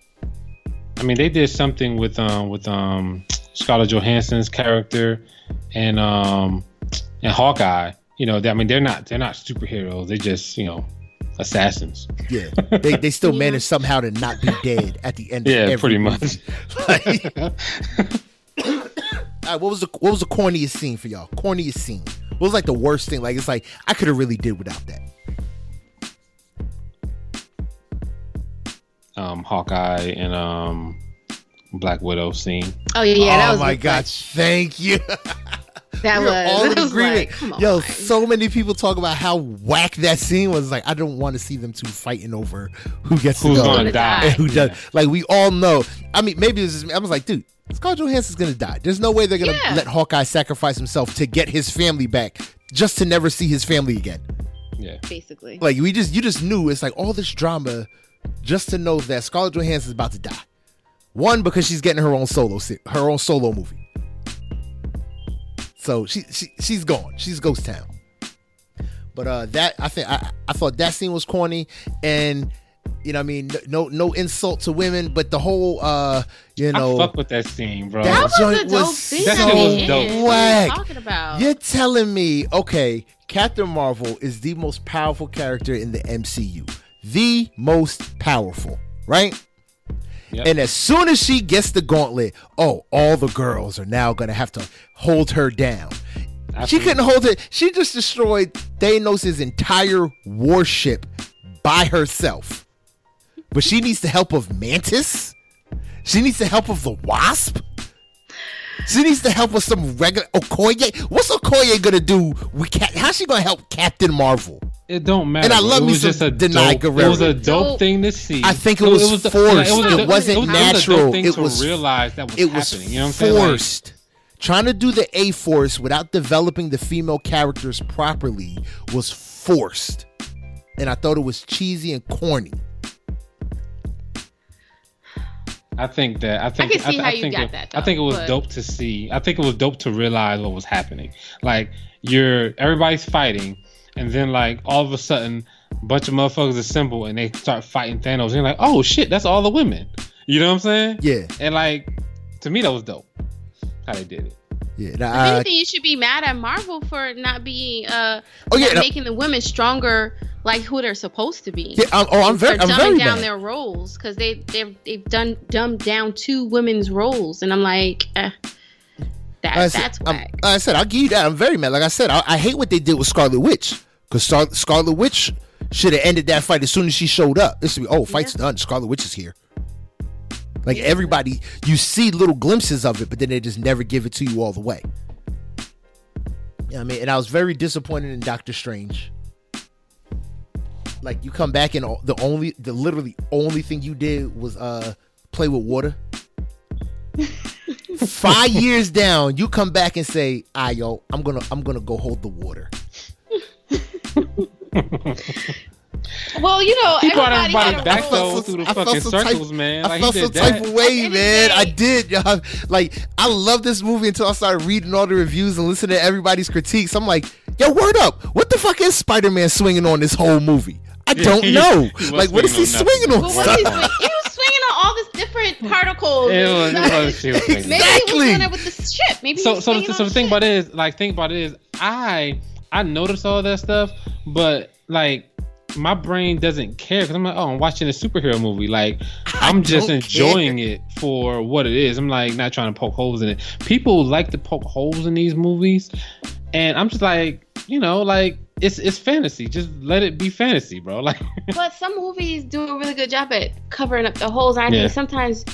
Speaker 2: I mean, they did something with um with um Scarlett Johansson's character and um and Hawkeye. You know, they, I mean, they're not they're not superheroes. They're just you know assassins.
Speaker 1: Yeah. They they still
Speaker 3: Yeah.
Speaker 1: manage somehow to not be dead at the end of
Speaker 2: Yeah, pretty much.
Speaker 1: Like- All right, what was the what was the corniest scene for y'all? Corniest scene. What was like the worst thing? Like it's like I could have really did without that.
Speaker 2: um, Hawkeye and um, Black Widow scene.
Speaker 3: Oh yeah, yeah, that
Speaker 1: oh
Speaker 3: was
Speaker 1: my
Speaker 3: good
Speaker 1: god, thank you.
Speaker 3: That
Speaker 1: We're
Speaker 3: was.
Speaker 1: all in agreement.
Speaker 3: like, come on.
Speaker 1: Yo, so many people talk about how whack that scene was. Like, I don't want to see them two fighting over who gets
Speaker 2: Who's
Speaker 1: to go
Speaker 2: gonna die?
Speaker 1: and who does.
Speaker 2: Yeah.
Speaker 1: Like, we all know. I mean, maybe this is. I was like, dude, Scarlett Johansson's gonna die. There's no way they're gonna
Speaker 3: Yeah.
Speaker 1: let Hawkeye sacrifice himself to get his family back, just to never see his family again.
Speaker 2: Yeah,
Speaker 3: basically.
Speaker 1: Like, we just, you just knew it's like all this drama, just to know that Scarlett Johansson's about to die. One because she's getting her own solo, se- her own solo movie. So she, she she's gone. She's ghost town. But uh that I think I, I thought that scene was corny and you know what I mean no no insult to women but the whole uh you know
Speaker 2: I
Speaker 1: know
Speaker 2: fuck with that scene, bro.
Speaker 1: That
Speaker 3: That was a dope
Speaker 1: was
Speaker 3: scene.
Speaker 2: That
Speaker 3: at
Speaker 2: shit was
Speaker 3: end.
Speaker 2: dope.
Speaker 3: What are you talking about?
Speaker 1: you're telling me okay Captain Marvel is the most powerful character in the MCU the most powerful right
Speaker 2: Yep.
Speaker 1: and as soon as she gets the gauntlet oh all the girls are now gonna have to hold her down She couldn't hold it. She just destroyed Thanos' entire warship by herself. But she needs the help of Mantis. She needs the help of the Wasp. She needs to help with some regular Okoye. What's Okoye gonna do? We can't. How's she gonna help Captain Marvel?
Speaker 2: It don't matter.
Speaker 1: And I love
Speaker 2: it
Speaker 1: me
Speaker 2: was
Speaker 1: some
Speaker 2: just a
Speaker 1: Danai
Speaker 2: dope,
Speaker 1: Gurira.
Speaker 2: It was a dope
Speaker 3: Dope.
Speaker 2: thing to see.
Speaker 1: I think it was
Speaker 2: the-
Speaker 1: forced. It wasn't
Speaker 2: a dope
Speaker 1: natural. It was-
Speaker 2: realize that was
Speaker 1: It was
Speaker 2: happening. You know what I'm saying? Like,
Speaker 1: forced. Trying to do the A Force without developing the female characters properly was forced, and I thought it was cheesy and corny.
Speaker 2: I think that I think
Speaker 3: can see
Speaker 2: th-
Speaker 3: how you
Speaker 2: think
Speaker 3: got
Speaker 2: it,
Speaker 3: that,
Speaker 2: I think it was
Speaker 3: but-
Speaker 2: dope to see. I think it was dope to realize what was happening. Like you're everybody's fighting, and then like all of a sudden, a bunch of motherfuckers assemble and they start fighting Thanos. And you're like, oh shit, that's all the women. You know what I'm saying?
Speaker 1: Yeah,
Speaker 2: And like to me, that was dope. How they did it.
Speaker 1: yeah.
Speaker 3: If
Speaker 1: Nah, uh,
Speaker 3: anything, you should be mad at Marvel for not being uh
Speaker 1: oh yeah,
Speaker 3: not
Speaker 1: no,
Speaker 3: making the women stronger like who they're supposed to be.
Speaker 1: yeah. I'm, oh, I'm very,
Speaker 3: they're
Speaker 1: I'm
Speaker 3: dumbing
Speaker 1: very
Speaker 3: down
Speaker 1: mad.
Speaker 3: their roles because they they've they've done dumbed down two women's roles, and I'm like, eh, that
Speaker 1: Like said,
Speaker 3: that's whack.
Speaker 1: like I said, I'll give you that. I'm very mad. Like I said, I, I hate what they did with Scarlet Witch because Star- Scarlet Witch should have ended that fight as soon as she showed up. This would be, oh, fight's done. Scarlet Witch is here. Like everybody, you see little glimpses of it, but then they just never give it to you all the way. Yeah, I mean, and I was very disappointed in Doctor Strange. Like you come back and all- the only, the literally only thing you did was uh play with water. Five years down, you come back and say, "Ah, yo, I'm gonna, I'm gonna go hold the water."
Speaker 3: well, you know,
Speaker 2: He brought
Speaker 3: everybody
Speaker 2: everybody back though
Speaker 1: felt
Speaker 2: through the
Speaker 1: I felt
Speaker 2: fucking
Speaker 1: some type-
Speaker 2: circles, man.
Speaker 1: I
Speaker 2: Like
Speaker 1: felt
Speaker 2: he
Speaker 1: some
Speaker 2: did
Speaker 1: type
Speaker 2: that.
Speaker 1: of way,
Speaker 3: At the
Speaker 1: man. I did. y'all. Like, I love this movie until I started reading all the reviews and listening to everybody's critiques. I'm like, yo, word up. What the fuck is Spider Man swinging on this whole movie? I don't know. like, what is he
Speaker 2: swinging on
Speaker 1: swinging
Speaker 3: what
Speaker 1: son?
Speaker 3: he, swing, he was swinging on all this different particles.
Speaker 2: It was, it was, she was thinking.
Speaker 3: Maybe
Speaker 1: Exactly.
Speaker 3: he was doing it with the ship. Maybe
Speaker 2: so
Speaker 3: he
Speaker 2: so the, so
Speaker 3: on
Speaker 2: the thing about it is like think about it is I I notice all that stuff, but like my brain doesn't care because I'm like, oh, I'm watching a superhero movie. Like I'm just enjoying
Speaker 1: care.
Speaker 2: it for what it is. I'm like not trying to poke holes in it. People like to poke holes in these movies, and I'm just like, you know, like it's it's fantasy. Just let it be fantasy, bro. Like
Speaker 3: But some movies do a really good job at covering up the holes. I
Speaker 2: Yeah.
Speaker 3: think sometimes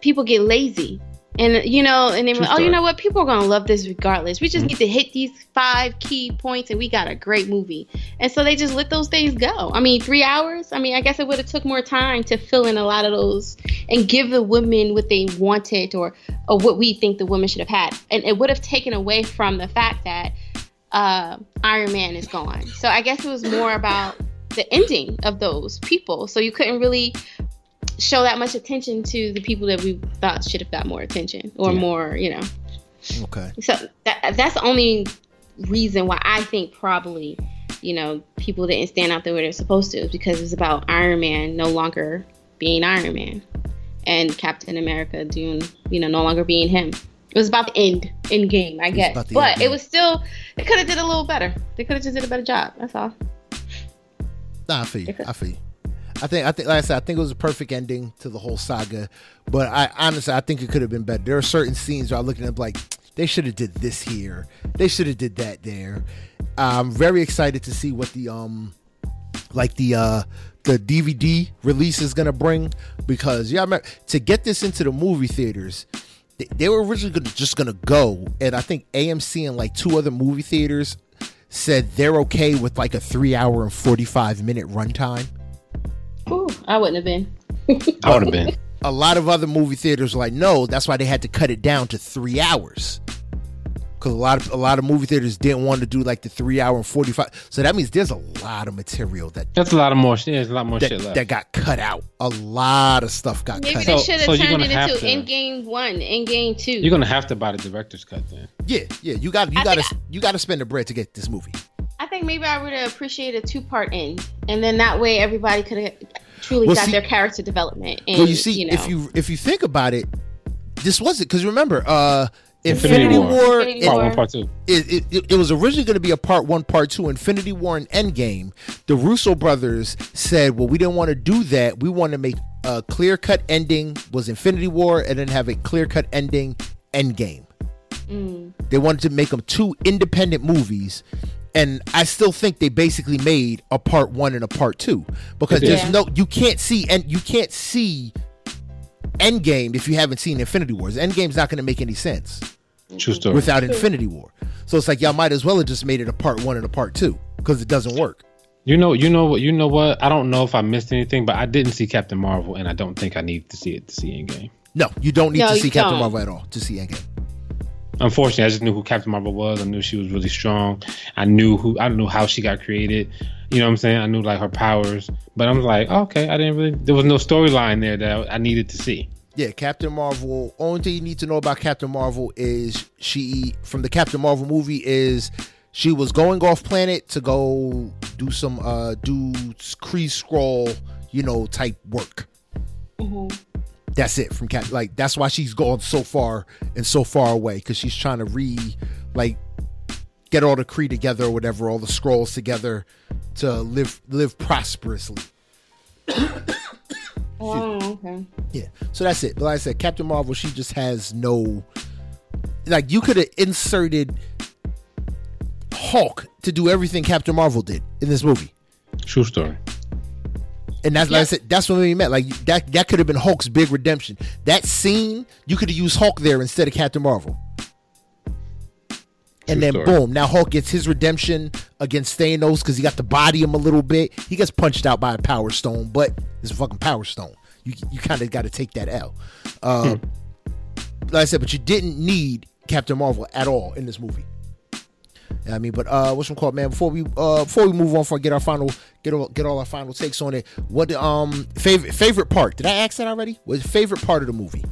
Speaker 3: people get lazy. And you know, and like, oh, you know what? People are gonna love this regardless. We just
Speaker 2: Mhm.
Speaker 3: need to hit these five key points, and we got a great movie. And so they just let those things go. I mean, three hours. I mean, I guess it would have took more time to fill in a lot of those and give the women what they wanted, or or what we think the women should have had. And it would have taken away from the fact that uh, Iron Man is gone. So I guess it was more about the ending of those people. So you couldn't really show that much attention to the people that we thought should have got more attention or
Speaker 2: Yeah.
Speaker 3: more, you know.
Speaker 1: Okay.
Speaker 3: So that that's the only reason why I think probably, you know, people didn't stand out the way they're supposed to because it's about Iron Man no longer being Iron Man and Captain America doing, you know, no longer being him. It was about the end end game, I guess.
Speaker 1: the
Speaker 3: But it was still they could have did a little better. They could have just did a better job. That's all.
Speaker 1: Nah, I feel you. I feel you. I think I think like I said, I think it was a perfect ending to the whole saga. But I honestly I think it could have been better. There are certain scenes where I'm looking at like they should have did this here. They should have did that there. I'm very excited to see what the um like the uh the DVD release is gonna bring because yeah, I remember, to get this into the movie theaters, they, they were originally gonna, just gonna go, and I think AMC and like two other movie theaters said they're okay with like a three hour and forty five minute runtime.
Speaker 3: Ooh, I wouldn't have been.
Speaker 2: I would have been.
Speaker 1: A lot of other movie theaters were like, no, that's why they had to cut it down to three hours. Because a lot of a lot of movie theaters didn't want to do like the three hour and forty five. So that means there's a lot of material that
Speaker 2: That's a lot of more. shit. There's a lot more
Speaker 1: that,
Speaker 2: shit left.
Speaker 1: that got cut out. A lot of stuff got
Speaker 3: Maybe
Speaker 1: cut
Speaker 3: they should have
Speaker 2: you're
Speaker 3: turned
Speaker 2: gonna
Speaker 3: it into
Speaker 2: to-
Speaker 3: end game one, in game two.
Speaker 2: You're gonna have to buy the director's cut then.
Speaker 1: Yeah, yeah. You got you got to you got to spend the bread to get this movie.
Speaker 3: I think maybe I would have appreciated a two part end, and then that way everybody could have truly
Speaker 1: Well,
Speaker 3: got
Speaker 1: see-
Speaker 3: their character development. And,
Speaker 1: well, you see,
Speaker 3: know,
Speaker 1: if you if you think about it, this was it because remember, uh,
Speaker 2: Infinity
Speaker 1: Infinity,
Speaker 2: War.
Speaker 1: War,
Speaker 3: Infinity
Speaker 2: Part
Speaker 3: War.
Speaker 2: one, part two.
Speaker 1: it, it, it, it was originally going to be a part one, part two, Infinity War and Endgame. The Russo brothers said, well, we didn't want to do that. We want to make a clear cut ending was Infinity War and then have a clear cut ending Endgame.
Speaker 3: Mm.
Speaker 1: They wanted to make them two independent movies, and I still think they basically made a part one and a part two because there's
Speaker 3: did.
Speaker 1: no you can't see and you can't see Endgame if you haven't seen Infinity Wars. Endgame's not going to make any sense
Speaker 2: True mm-hmm. story.
Speaker 1: without Infinity War. So it's like y'all might as well have just made it a part one and a part two because it doesn't work.
Speaker 2: You know, you know what, you know what? I don't know if I missed anything, but I didn't see Captain Marvel, and I don't think I need to see it to see Endgame.
Speaker 1: No, you don't need
Speaker 3: No,
Speaker 1: to see Captain
Speaker 3: don't.
Speaker 1: Marvel at all to see Endgame.
Speaker 2: Unfortunately, I just knew who Captain Marvel was. I knew she was really strong. I knew who. I knew how she got created. You know what I'm saying? I knew like her powers. But I'm like, okay, I didn't really. There was no storyline there that I needed to see.
Speaker 1: Yeah, Captain Marvel. Only thing you need to know about Captain Marvel is she from the Captain Marvel movie is she was going off planet to go do some uh do Kree scroll, you know, type work.
Speaker 3: Mhm.
Speaker 1: That's it from Cap. Like that's why she's gone so far and so far away because she's trying to re like get all the Kree together or whatever, all the scrolls together to live live prosperously.
Speaker 3: Oh, okay.
Speaker 1: Yeah. So that's it. But like I said, Captain Marvel, she just has no like you could have inserted Hulk to do everything Captain Marvel did in this movie.
Speaker 2: True story.
Speaker 1: And that's like I said, that's what we meant. Like that that could have been Hulk's big redemption. That scene, you could have used Hulk there instead of Captain Marvel. And
Speaker 2: True
Speaker 1: then
Speaker 2: story.
Speaker 1: boom, now Hulk gets his redemption against Thanos because he got to body him a little bit. He gets punched out by a power stone, but it's a fucking power stone. You you kind of got to take that L. Uh, Like I said, but you didn't need Captain Marvel at all in this movie. Yeah, I mean, but uh, what's one called, man? Before we uh, before we move on, for get our final get all, get all our final takes on it. What um favorite favorite part? Did I ask that already? Was favorite part of the movie?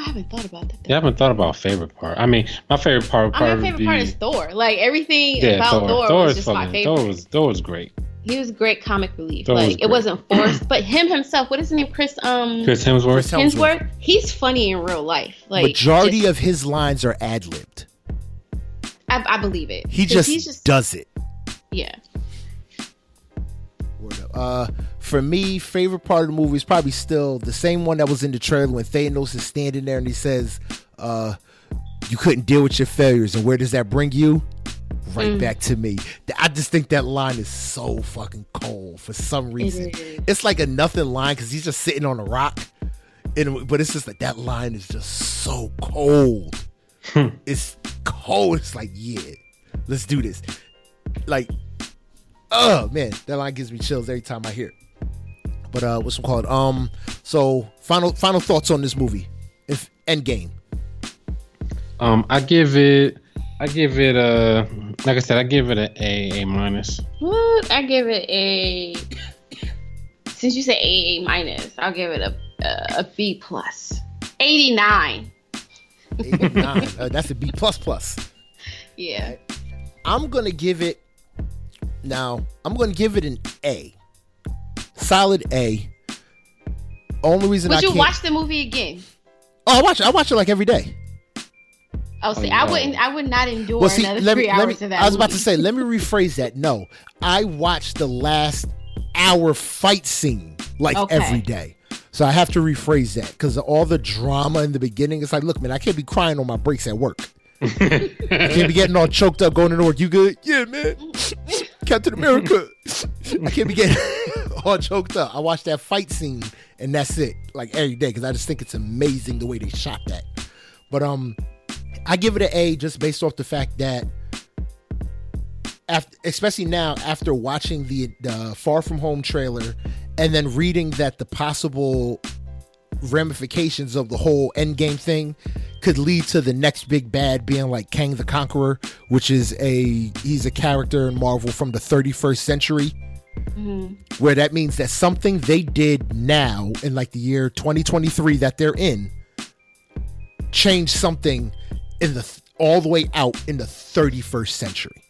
Speaker 3: I don't know. I haven't thought about that.
Speaker 2: Yeah, I haven't thought about favorite part. I mean, my favorite part.
Speaker 3: I
Speaker 2: part
Speaker 3: mean, my
Speaker 2: would
Speaker 3: favorite
Speaker 2: be,
Speaker 3: part is Thor. Like everything
Speaker 2: yeah,
Speaker 3: about
Speaker 2: Thor.
Speaker 3: Thor,
Speaker 2: Thor
Speaker 3: was
Speaker 2: is
Speaker 3: just my favorite.
Speaker 2: Thor was Thor was great.
Speaker 3: He was great comic relief.
Speaker 2: Thor was
Speaker 3: like it wasn't forced, but him himself. What is his name? Chris um
Speaker 2: Chris Hemsworth.
Speaker 1: Chris Hemsworth.
Speaker 3: Hemsworth. He's funny in real life. Like
Speaker 1: Majority
Speaker 3: just-
Speaker 1: of his lines are ad libbed.
Speaker 3: I, I believe it.
Speaker 1: He just,
Speaker 3: he's just
Speaker 1: does it.
Speaker 3: yeah.
Speaker 1: Word up. Uh, for me, favorite part of the movie is probably still the same one that was in the trailer when Thanos is standing there and he says, uh, "You couldn't deal with your failures, and where does that bring you?" Right
Speaker 3: Mm.
Speaker 1: back to me. I just think that line is so fucking cold for some reason.
Speaker 3: is.
Speaker 1: It's like a nothing line because he's just sitting on a rock, and but it's just like that line is just so cold. it's cold. It's like yeah, let's do this. Like oh man, that line gives me chills every time I hear it. But uh, what's it called? Um, so final final thoughts on this movie, if Endgame.
Speaker 2: Um, I give it. I give it a. Like I said, I give it a A A minus.
Speaker 3: What? I give it a. Since you said A A minus, I'll give it a a, a B plus. Eighty nine.
Speaker 1: 89. uh, that's a B plus plus.
Speaker 3: Yeah.
Speaker 1: I'm gonna give it. Now I'm gonna give it an A. Solid A. Only reason I
Speaker 3: Would you
Speaker 1: can't.
Speaker 3: watch the movie again?
Speaker 1: oh, I watch. it. I watch it like every day.
Speaker 3: Oh, see,
Speaker 2: Oh,
Speaker 3: I
Speaker 2: no.
Speaker 3: wouldn't. I would not endure
Speaker 1: Well, see,
Speaker 3: another
Speaker 1: let me,
Speaker 3: three
Speaker 1: let
Speaker 3: hours
Speaker 1: me,
Speaker 3: of that.
Speaker 1: I was about to say, let me rephrase that. No, I watched the last hour fight scene like
Speaker 3: Okay.
Speaker 1: every day. So I have to rephrase that because all the drama in the beginning. It's like, look, man, I can't be crying on my breaks at work. I can't be getting all choked up going to work. You good? Yeah, man. Captain America. I can't be getting all choked up. I watch that fight scene and that's it, like every day, because I just think it's amazing the way they shot that. But um, I give it an A just based off the fact that, after, especially now after watching the the Far From Home trailer and then reading that the possible ramifications of the whole Endgame thing could lead to the next big bad being like Kang the Conqueror, which is a he's a character in Marvel from the 31st century
Speaker 3: Mhm.
Speaker 1: where that means that something they did now in like the year 2023 that they're in changed something in the all the way out in the 31st century.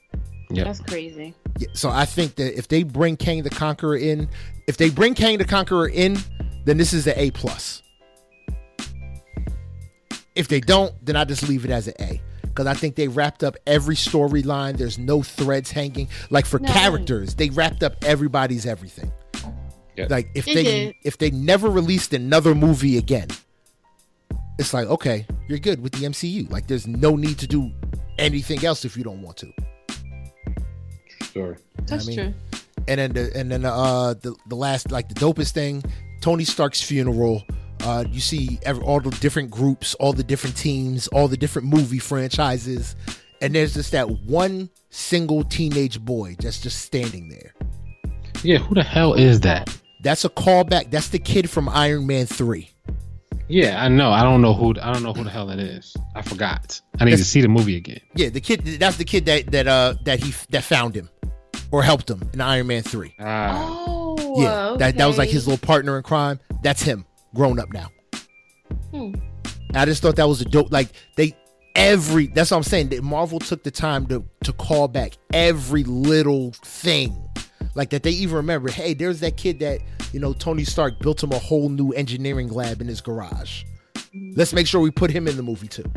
Speaker 2: Yep.
Speaker 3: That's crazy.
Speaker 1: Yeah, so I think that if they bring Kang the Conqueror in, if they bring Kang the Conqueror in, then this is an A plus. If they don't, then I just leave it as an A because I think they wrapped up every storyline. There's no threads hanging. Like for
Speaker 3: No.
Speaker 1: characters, they wrapped up everybody's everything.
Speaker 2: Yeah.
Speaker 1: Like if
Speaker 3: They
Speaker 1: they if they never released another movie again, it's like okay, you're good with the MCU. Like there's no need to do anything else if you don't want to.
Speaker 2: Sure.
Speaker 3: That's
Speaker 1: I mean,
Speaker 3: true.
Speaker 1: and then the, and then uh the the last like the dopest thing tony stark's funeral uh you see every, all the different groups all the different teams all the different movie franchises and there's just that one single teenage boy that's just standing there
Speaker 2: Yeah, who the hell is that?
Speaker 1: that's a callback that's the kid from iron man 3
Speaker 2: Yeah, I know. I don't know who. I don't know who the hell that is. I forgot. I need to see the movie again.
Speaker 1: yeah the kid that's the kid that that uh that he that found him or helped him in iron man 3
Speaker 2: Ah,
Speaker 3: Oh,
Speaker 1: yeah that, that was like his little partner in crime that's him grown up now
Speaker 3: Hmm.
Speaker 1: I just thought that was a dope. Like they every that's what I'm saying. That Marvel took the time to to call back every little thing, like that they even remember. Hey, there's that kid that you know Tony Stark built him a whole new engineering lab in his garage. Let's make sure we put him in the movie too.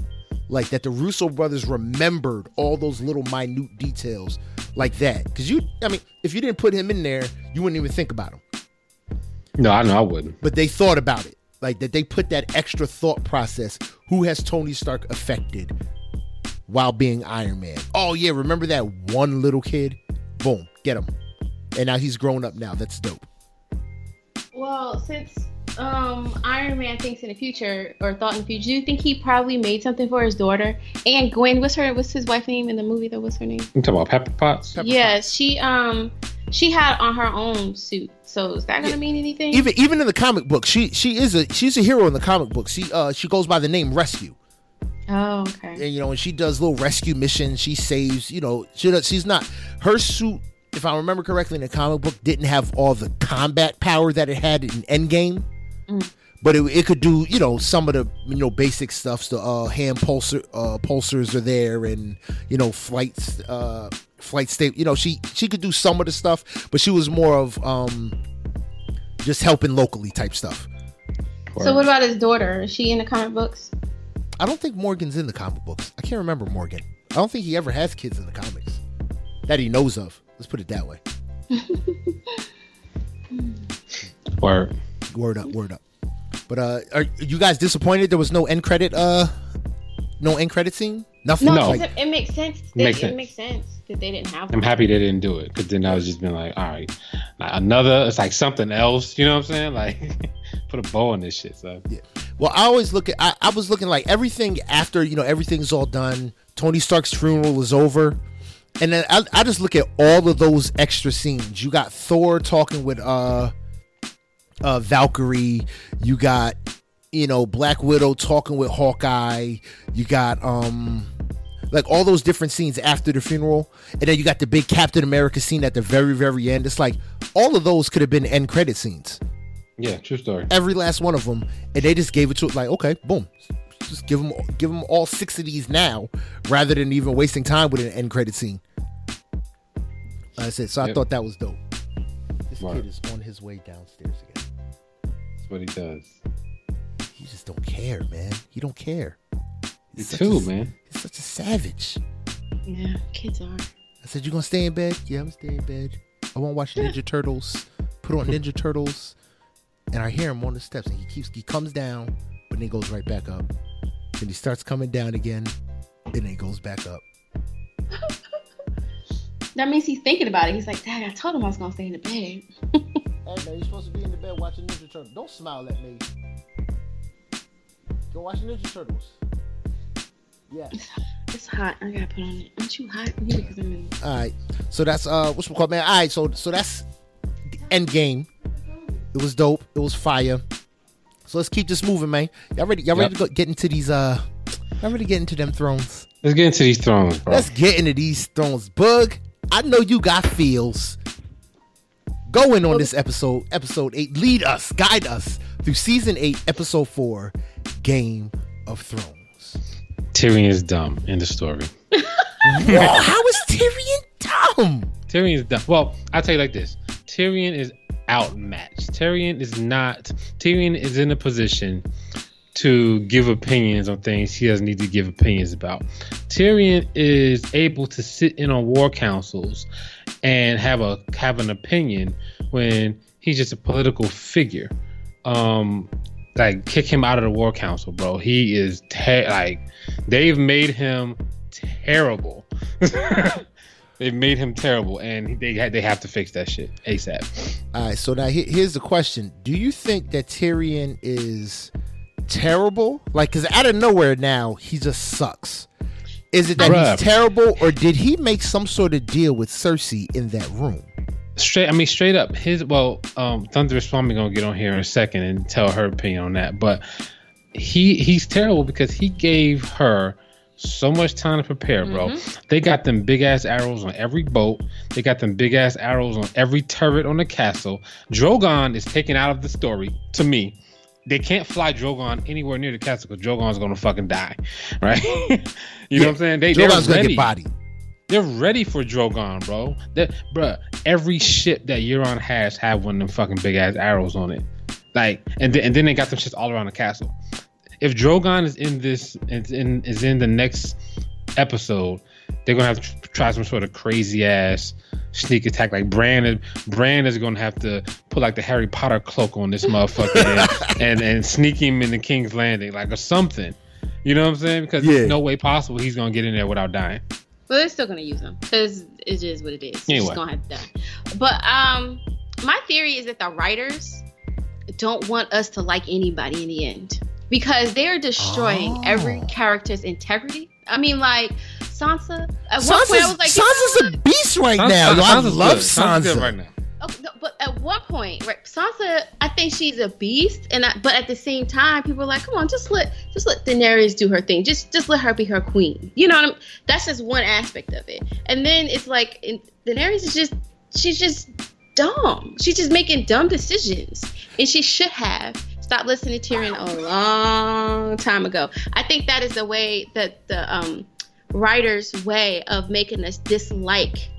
Speaker 1: Like that, the Russo brothers remembered all those little minute details like that. Because you, I mean, if you didn't put him in there, you wouldn't even think about him
Speaker 2: no, I know I wouldn't.
Speaker 1: but they thought about it like that they put that extra thought process who has tony stark affected while being iron man oh yeah remember that one little kid boom get him and now he's grown up now that's dope
Speaker 3: Well, since um Iron Man thinks in the future or thought in the future, do you think he probably made something for his daughter? And Gwen, what's her what's his wife name in the movie though? What's her name?
Speaker 2: You talking about Pepper Potts?
Speaker 1: Pepper
Speaker 3: yes, she um she had on her own suit. So is that gonna
Speaker 1: Yeah.
Speaker 3: mean anything?
Speaker 1: even even in the comic book she she is a she's a hero in the comic book she uh she goes by the name rescue
Speaker 3: oh, okay.
Speaker 1: and you know, and she does little rescue missions. She saves, you know, she does, she's not her suit. If I remember correctly, in the comic book, didn't have all the combat power that it had in Endgame,
Speaker 3: Mm.
Speaker 1: But it, it could do, you know, some of the you know basic stuff. The uh, hand pulser uh, pulsars are there, and you know, flights, uh, flight state. You know, she she could do some of the stuff, but she was more of um just helping locally type stuff.
Speaker 3: So what about his daughter? Is she in the comic books?
Speaker 1: I don't think Morgan's in the comic books. I can't remember Morgan. I don't think he ever has kids in the comics that he knows of. Let's put it that way.
Speaker 2: Or
Speaker 1: Word up, word up. But uh, are you guys disappointed there was no end credit? Uh, no end credit scene. Nothing.
Speaker 3: No,
Speaker 2: No.
Speaker 1: Like,
Speaker 3: 'cause it, it makes sense. That,
Speaker 2: Makes
Speaker 3: it
Speaker 2: sense.
Speaker 3: makes sense that they didn't have
Speaker 2: I'm happy they didn't do it because then I was just been like, all right, now another. It's like something else. You know what I'm saying? Like, put a bow on this shit. So yeah.
Speaker 1: well, I always look at. I, I was looking like everything after you know everything's all done. Tony Stark's funeral is over, and then I, I just look at all of those extra scenes. You got Thor talking with uh, uh, Valkyrie. You got you know Black Widow talking with Hawkeye. You got um. Like all those different scenes after the funeral, and then you got the big Captain America scene at the very, very end. It's like all of those could have been end credit scenes
Speaker 2: yeah, true story.
Speaker 1: every last one of them, and they just gave it to it like, okay, boom, just give them give them all six of these now, rather than even wasting time with an end credit scene. Like I said, so I
Speaker 2: Yep.
Speaker 1: thought that was dope. This
Speaker 2: Right.
Speaker 1: kid is on his way downstairs again.
Speaker 2: That's what he does.
Speaker 1: He just don't care, man. He don't care.
Speaker 2: You
Speaker 1: He's such
Speaker 2: too,
Speaker 1: a-
Speaker 2: man.
Speaker 1: He's such a savage.
Speaker 3: Yeah, kids are.
Speaker 1: I said, "You gonna stay in bed? Yeah, I'm staying in bed. I want to watch Ninja Turtles. Put on Ninja Turtles." And I hear him on the steps, and he keeps he comes down, but then he goes right back up. Then he starts coming down again, and then he goes back up.
Speaker 3: That means he's thinking about it. He's like, Dad, I told him I was gonna stay in the bed.
Speaker 1: Hey man, you're supposed to be in the bed watching Ninja Turtles. Don't smile at me. Go watch Ninja Turtles. Yeah.
Speaker 3: It's hot. I gotta put on it. Aren't you hot? Yeah, because I'm in.
Speaker 1: All right. So that's uh, what's it called, man? All right. So so that's the end game. It was dope. It was fire. So let's keep this moving, man. Y'all ready? Y'all ready to go, get into these? Uh, y'all ready to get into them thrones?
Speaker 2: Let's get into these thrones, bro.
Speaker 1: Let's get into these thrones. Bug, I know you got feels. Go in on this episode, episode eight. Lead us, guide us through season eight, episode four, Game of Thrones.
Speaker 2: Tyrion is dumb in the story.
Speaker 1: Whoa, how is Tyrion dumb?
Speaker 2: Tyrion is dumb. Well, I'll tell you like this: Tyrion is outmatched. Tyrion is not. Tyrion is in a position to give opinions on things he doesn't need to give opinions about. Tyrion is able to sit in on war councils and have a have an opinion when he's just a political figure. Um, like kick him out of the war council, bro. He is te- like they've made him terrible. they've made him terrible, and they they have to fix that shit asap.
Speaker 1: All right, so now here's the question: Do you think that Tyrion is terrible? Like, because out of nowhere now he just sucks. Is it that
Speaker 2: Bruh.
Speaker 1: he's terrible, or did he make some sort of deal with Cersei in that room?
Speaker 2: Straight, I mean, straight up. His well, um, Thunderous Plummy gonna get on here in a second and tell her opinion on that, but he he's terrible because he gave her so much time to prepare, bro. They got them big ass arrows on every boat. They got them big ass arrows on every turret on the castle. Drogon is taken out of the story to me. They can't fly Drogon anywhere near the castle because Drogon's gonna fucking die, right? you know what I'm saying? They, they're
Speaker 1: Drogon's gonna
Speaker 2: ready.
Speaker 1: get bodied.
Speaker 2: They're ready for Drogon, bro. That, bruh, every ship that Euron has have one of them fucking big ass arrows on it. Like, and then, and then they got them shits all around the castle. If Drogon is in this, is in is in the next episode, they're gonna have to try some sort of crazy ass sneak attack. Like Bran, is- Bran is gonna have to put like the Harry Potter cloak on this motherfucker and, and and sneak him in the King's Landing, like or something. You know what I'm saying? Because
Speaker 1: Yeah.
Speaker 2: there's no way possible he's gonna get in there without dying.
Speaker 3: But they're still gonna use them because it is what it is. It's
Speaker 2: Anyway.
Speaker 3: just gonna have to die. But um, my theory is that the writers don't want us to like anybody in the end because they're destroying
Speaker 1: Oh.
Speaker 3: every character's integrity. I mean, like Sansa. At one
Speaker 1: Sansa's,
Speaker 3: point, I was like,
Speaker 1: Sansa's a beast right
Speaker 2: Sansa-
Speaker 1: now. Yo, I love
Speaker 2: good. Sansa's good
Speaker 1: Sansa.
Speaker 2: right now.
Speaker 3: No, but at one point, right? Sansa, I think she's a beast, and I, but at the same time, people are like, "Come on, just let just let Daenerys do her thing. Just just let her be her queen." You know what I'm? That's just one aspect of it. And then it's like in, Daenerys is just she's just dumb. She's just making dumb decisions, and she should have stopped listening to Tyrion a long time ago. I think that is the way that the um, writers' way of making us dislike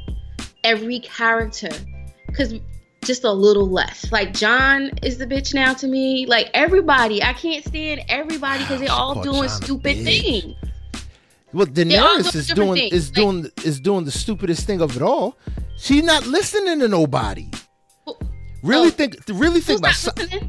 Speaker 3: every character because just a little less. Like Jon is the bitch now to me. Like everybody, I can't stand everybody because they're all doing
Speaker 1: John
Speaker 3: stupid things.
Speaker 1: Well, Daenerys
Speaker 3: do
Speaker 1: is doing
Speaker 3: things.
Speaker 1: is
Speaker 3: Like-
Speaker 1: doing is doing the stupidest thing of it all. She's not listening to nobody. Really
Speaker 3: oh,
Speaker 1: think really think about
Speaker 3: not?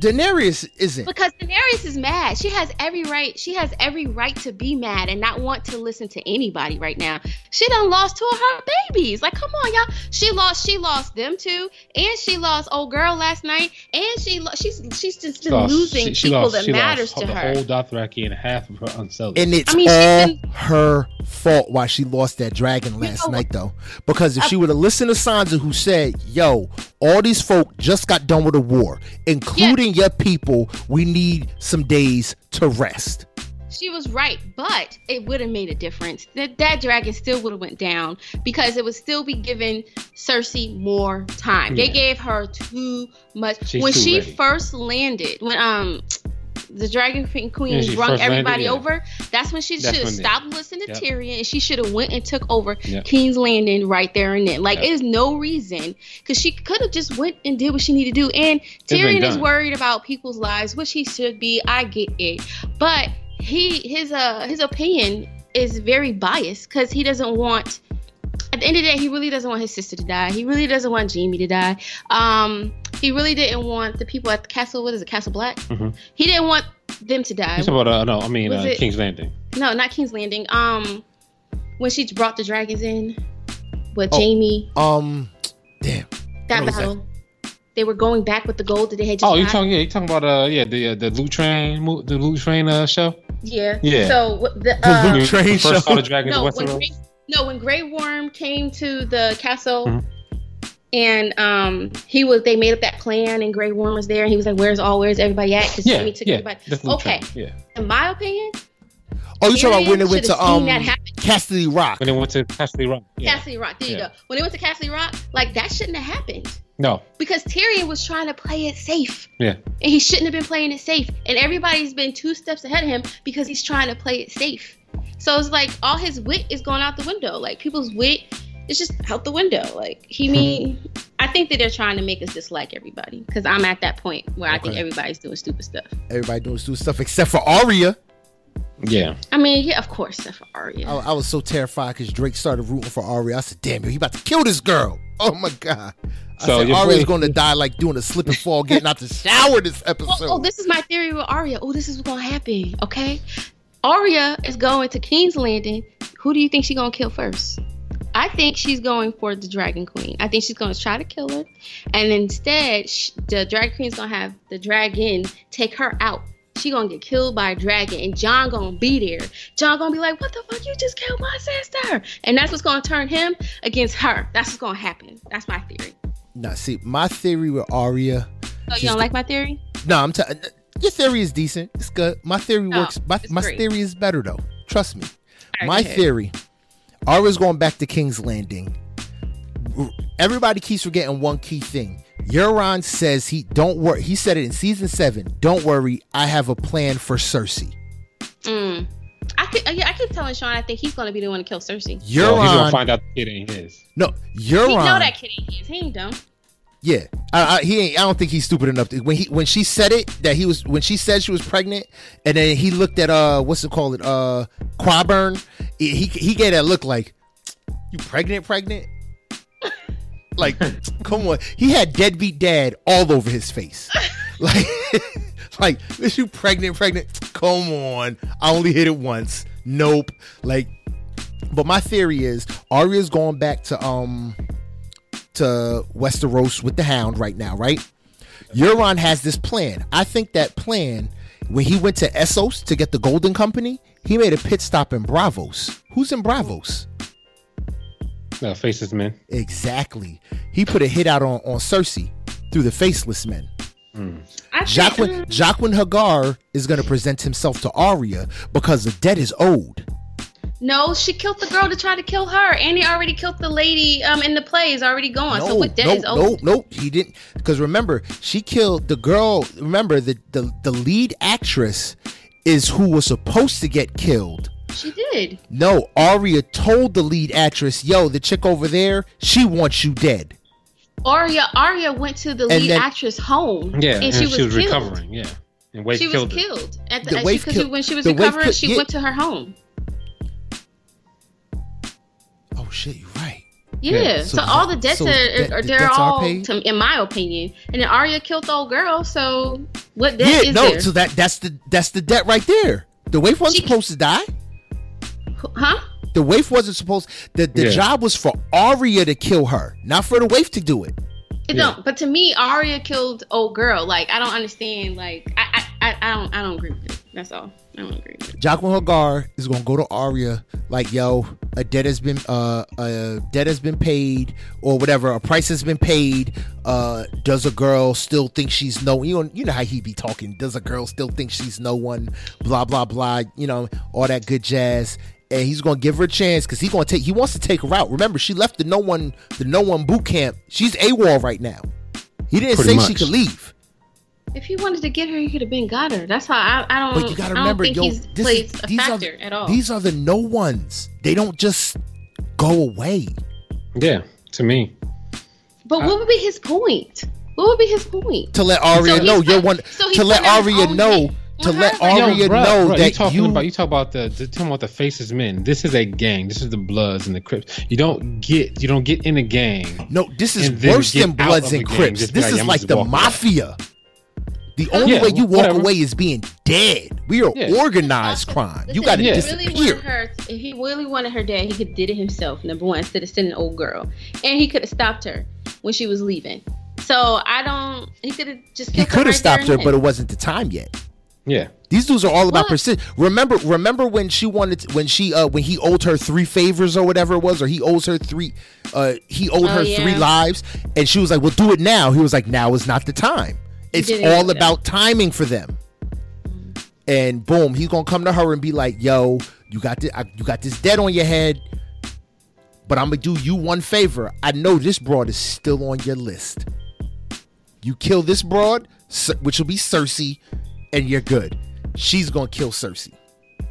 Speaker 1: Daenerys isn't.
Speaker 3: Because Daenerys is mad. She has every right. She has every right to be mad and not want to listen to anybody right now. She done lost two of her babies. Like, come on, y'all. She lost. She lost them too, and she lost old girl last night, and she lo- she's she's just been
Speaker 2: lost-
Speaker 3: losing
Speaker 2: she- she
Speaker 3: people
Speaker 2: lost-
Speaker 3: that
Speaker 2: she lost
Speaker 3: matters to
Speaker 2: the
Speaker 3: her.
Speaker 2: whole Dothraki and half of her unsettled.
Speaker 1: And it's
Speaker 3: I mean,
Speaker 1: all
Speaker 3: been-
Speaker 1: her fault why she lost that dragon last
Speaker 3: know
Speaker 1: night, though. Because if she would have listened to Sansa, who said, "Yo, all these folk just got done with a war, including your people. We need some days to rest."
Speaker 3: She was right, but it would have made a difference. That that dragon still would have went down because it would still be giving Cersei more time. They gave her too much.
Speaker 2: She's
Speaker 3: when
Speaker 2: too
Speaker 3: she
Speaker 2: ready.
Speaker 3: first landed, when um the Dragon Queen
Speaker 2: Yeah, she
Speaker 3: brung
Speaker 2: landed,
Speaker 3: everybody
Speaker 2: yeah.
Speaker 3: over, that's when she should have stopped listening to
Speaker 2: Yep.
Speaker 3: Tyrion and she should have went and took over
Speaker 2: Yep.
Speaker 3: King's Landing right there and then. Like,
Speaker 2: Yep.
Speaker 3: there's no reason because she could have just went and did what she needed to do. And Tyrion is worried about people's lives, which he should be. I get it, but he his uh his opinion is very biased because he doesn't want. At the end of the day, he really doesn't want his sister to die. He really doesn't want Jaime to die. Um, he really didn't want the people at the castle. What is it, Castle Black?
Speaker 2: Mhm.
Speaker 3: He didn't want them to die.
Speaker 2: You talking about uh, no, I mean uh,
Speaker 3: it-
Speaker 2: King's Landing.
Speaker 3: No, not King's Landing. Um, when she brought the dragons in with
Speaker 1: Oh.
Speaker 3: Jaime,
Speaker 1: Um, damn.
Speaker 3: that
Speaker 1: what was
Speaker 3: battle, they were going back with the gold that they had just.
Speaker 2: Oh, you talking? Yeah, you talking about uh, yeah, the uh, the Loot Train, the Loot Train uh show.
Speaker 3: Yeah.
Speaker 2: Yeah.
Speaker 3: So what the
Speaker 1: The
Speaker 3: uh,
Speaker 1: Loot
Speaker 2: When we
Speaker 1: Train
Speaker 2: first
Speaker 1: show.
Speaker 2: the dragons
Speaker 3: no, when Grey, no, when Grey Worm came to the castle,
Speaker 2: Mhm.
Speaker 3: And um, he was they made up that plan, and Grey Worm was there, and he was like, "Where's all? Where's everybody at?" Because
Speaker 2: Yeah,
Speaker 3: Jaime took
Speaker 2: yeah,
Speaker 3: everybody. Okay.
Speaker 2: Train. Yeah.
Speaker 3: In my opinion,
Speaker 1: Oh, you talking about when they
Speaker 3: Tyrion
Speaker 1: went to
Speaker 3: should've
Speaker 1: um
Speaker 3: that.
Speaker 1: Casterly Rock?
Speaker 2: When they went to Castle Rock. Yeah.
Speaker 3: Castle Rock. There you go. When they went to Castle Rock, like that shouldn't have happened.
Speaker 2: No.
Speaker 3: because Tyrion was trying to play it safe.
Speaker 2: Yeah.
Speaker 3: And he shouldn't have been playing it safe. And everybody's been two steps ahead of him because he's trying to play it safe. So it's like all his wit is going out the window. Like people's wit is just out the window. Like he mean I think that they're trying to make us dislike everybody. Because I'm at that point where I think everybody's doing stupid stuff.
Speaker 1: Everybody doing stupid stuff except for Arya.
Speaker 2: Yeah.
Speaker 3: I mean, yeah, of course, except for Arya.
Speaker 1: I, I was so terrified because Drake started rooting for Arya. I said, "Damn, he about to kill this girl." Oh my god! I
Speaker 2: So
Speaker 1: said
Speaker 2: your
Speaker 1: Arya's going to die like doing a slip and fall, getting out the shower this
Speaker 3: Oh, oh
Speaker 1: episode.
Speaker 3: oh, this is my theory with Arya. Oh, this is what's gonna happen. Okay, Arya is going to King's Landing. Who do you think she's gonna kill first? I think she's going for the Dragon Queen. I think she's gonna try to kill her, and instead, sh- the Dragon Queen's gonna have the dragon take her out. She gonna get killed by a dragon, and Jon gonna be there. Jon gonna be like, "What the fuck? You just killed my sister!" And that's what's gonna turn him against her. That's what's gonna happen. That's my theory.
Speaker 1: now, see, my theory with Arya. She's
Speaker 3: you don't like my theory?
Speaker 1: No, I'm telling. Uh, your theory is decent. It's good. My theory
Speaker 3: No,
Speaker 1: works. My, my theory is better though. Trust me.
Speaker 3: right,
Speaker 1: my
Speaker 3: ahead.
Speaker 1: Theory. Arya's going back to King's Landing. Everybody keeps forgetting one key thing. Euron says he don't worry. He said it in season seven. Don't worry, I have a plan for Cersei.
Speaker 3: Mm. I could, yeah, I keep telling Sean I think he's gonna be the one to kill Cersei.
Speaker 1: Euron,
Speaker 2: Well, he's gonna find out the kid ain't his.
Speaker 1: no, Euron.
Speaker 3: He know that kid ain't his. He ain't dumb.
Speaker 1: Yeah, I, I, he ain't. I don't think he's stupid enough to when he when she said it that he was when she said she was pregnant, and then he looked at uh what's it called it uh Qyburn. He he, gave that look like you pregnant pregnant. like come on, he had deadbeat dad all over his face. like like is you pregnant pregnant? Come on, I only hit it once. Nope. Like, but my theory is Arya's going back to um to Westeros with the Hound right now, right? Euron has this plan. I think that plan, when he went to Essos to get the Golden Company, he made a pit stop in Braavos. Who's in Braavos?
Speaker 2: No, faces men.
Speaker 1: Exactly. He put a hit out on, on Cersei through the Faceless Men.
Speaker 3: I think,
Speaker 1: Jaqen, Jaqen H'ghar is going to present himself to Arya because the debt is owed.
Speaker 3: No, she killed the girl to try to kill her, and he already killed the lady um in the play. Is already gone. so what debt
Speaker 1: no,
Speaker 3: is
Speaker 1: no,
Speaker 3: owed?
Speaker 1: no, he didn't. Because remember, she killed the girl. Remember, the, the the lead actress is who was supposed to get killed.
Speaker 3: She did.
Speaker 1: No, Arya told the lead actress, "Yo, the chick over there, she wants you dead."
Speaker 3: Arya Arya went to the
Speaker 1: And
Speaker 3: lead
Speaker 1: then-
Speaker 3: actress home.
Speaker 2: Yeah,
Speaker 3: and, she was, killed.
Speaker 2: recovering. Yeah, and Wade
Speaker 3: She was
Speaker 2: killed her.
Speaker 3: killed at the,
Speaker 1: The wife killed-
Speaker 3: when she was recovering.
Speaker 1: killed-
Speaker 3: she
Speaker 1: yeah.
Speaker 3: went to her home.
Speaker 1: Shit, you're right.
Speaker 3: Yeah.
Speaker 2: Yeah,
Speaker 3: So,
Speaker 1: so
Speaker 3: all
Speaker 1: the-
Speaker 3: the debts
Speaker 1: so
Speaker 3: are,
Speaker 1: the-
Speaker 3: are
Speaker 1: the
Speaker 3: they're
Speaker 1: debts
Speaker 3: all,
Speaker 1: paid?
Speaker 3: to, in my opinion. And then Arya killed the old girl. So what debt
Speaker 1: yeah,
Speaker 3: is
Speaker 1: no.
Speaker 3: there?
Speaker 1: So that that's the that's the debt right there. The waif wasn't
Speaker 3: She-
Speaker 1: supposed to die.
Speaker 3: huh?
Speaker 1: The waif wasn't supposed. The the
Speaker 2: Yeah.
Speaker 1: job was for Arya to kill her, not for the waif to do it.
Speaker 3: It
Speaker 2: Yeah.
Speaker 3: don't. But to me, Arya killed old girl. Like I don't understand. Like I, I, I, I don't, I don't agree with it. That's all. I don't agree with
Speaker 1: H'ghar is gonna go to Arya like, yo, a debt has been uh a debt has been paid or whatever, a price has been paid. Uh does a girl still think she's no you know you know how he be talking, does a girl still think she's no one, blah blah blah, you know, all that good jazz. And he's gonna give her a chance because he's gonna take he wants to take her out. Remember, she left the no one the no one boot camp. She's AWOL right now. He didn't
Speaker 2: Pretty
Speaker 1: say she could leave.
Speaker 3: If he wanted to get her, he could have been got her. That's how I, I don't.
Speaker 1: But you gotta remember,
Speaker 3: think
Speaker 1: yo,
Speaker 3: he's
Speaker 1: this
Speaker 3: plays
Speaker 1: is,
Speaker 3: a
Speaker 1: these
Speaker 3: factor
Speaker 1: are
Speaker 3: at all.
Speaker 1: these are the no ones. They don't just go away.
Speaker 2: Yeah, to me.
Speaker 3: but what would be his point? What would be his point?
Speaker 1: to let Arya
Speaker 3: So
Speaker 1: know you're one
Speaker 3: so
Speaker 1: to let
Speaker 3: putting
Speaker 1: Arya know
Speaker 3: hit
Speaker 1: to let
Speaker 3: her? Like,
Speaker 1: Arya know
Speaker 2: bruh,
Speaker 1: that
Speaker 2: you talking
Speaker 1: you
Speaker 2: about you talk about the, the talking about the faces men. This is a gang. This is the Bloods and the Crips. You don't get you don't get in a gang.
Speaker 1: no this is worse than Bloods and. Crips. This
Speaker 2: like,
Speaker 1: is
Speaker 2: "I'm
Speaker 1: like the
Speaker 2: mafia. out."
Speaker 1: Mafia. The only
Speaker 2: Yeah,
Speaker 1: way you walk
Speaker 2: whatever.
Speaker 1: away is being dead. We are
Speaker 2: Yeah.
Speaker 1: organized crime. you got to
Speaker 3: if he
Speaker 1: disappear.
Speaker 3: Really wanted her, if he really wanted her dead, he could did it himself. Number one, instead of sending an old girl, and he could have stopped her when she was leaving. So I don't. He could have just.
Speaker 1: he could have stopped her, but it wasn't the time yet.
Speaker 2: Yeah.
Speaker 1: These dudes are all about
Speaker 3: What?
Speaker 1: persist. Remember, remember when she wanted, to, when she, uh, when he owed her three favors or whatever it was, or he owes her three, uh, he owed
Speaker 3: Oh,
Speaker 1: her
Speaker 3: yeah.
Speaker 1: three lives, and she was like, "Well, do it now." He was like, "Now is not the time. It's all about timing for them." And boom, he's gonna come to her and be like, "Yo, you got this, you got this debt on your head, but I'm gonna do you one favor. I know this broad is still on your list. You kill this broad, which will be Cersei, and you're good. She's gonna kill Cersei.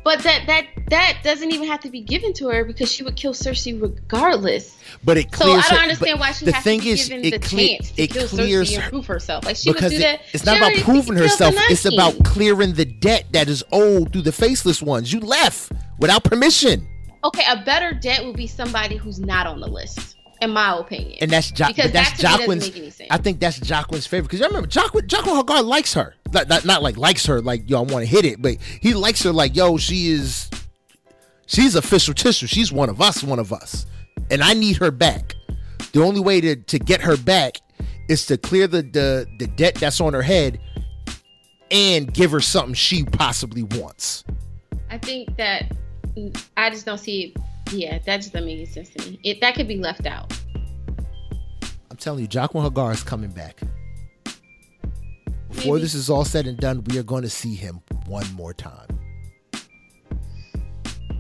Speaker 3: But that that that doesn't even have to be given to her because she would kill Cersei regardless.
Speaker 1: But it clears.
Speaker 3: So I don't
Speaker 1: her-
Speaker 3: understand why she
Speaker 1: the
Speaker 3: has
Speaker 1: thing
Speaker 3: to be
Speaker 1: is,
Speaker 3: given
Speaker 1: it
Speaker 3: the
Speaker 1: cle-
Speaker 3: chance to
Speaker 1: it
Speaker 3: kill
Speaker 1: clears
Speaker 3: Cersei and prove herself. Like she would do
Speaker 1: it-
Speaker 3: that.
Speaker 1: it's not about proving herself. It's about clearing the debt that is owed through the faceless ones. You left without permission,
Speaker 3: okay. A better debt would be somebody who's not on the list, in my opinion.
Speaker 1: and that's jo-
Speaker 3: because
Speaker 1: that's
Speaker 3: that to me doesn't make any sense.
Speaker 1: I think that's Jacqueline's favorite because I remember Jacqueline, Jacqueline Hagar likes her. Not, not, not like likes her like yo, I want to hit it, but he likes her like yo, she is. She's official tissue. She's one of us, one of us, and I need her back. The only way to to get her back is to clear the the, the debt that's on her head and give her something she possibly wants.
Speaker 3: I think that mm, I just don't see it. Yeah, that just doesn't make any sense to me. It that could be left out.
Speaker 1: I'm telling you, Jacqueline Hagar is coming back. Before
Speaker 3: Maybe.
Speaker 1: this is all said and done, we are going to see him one more time.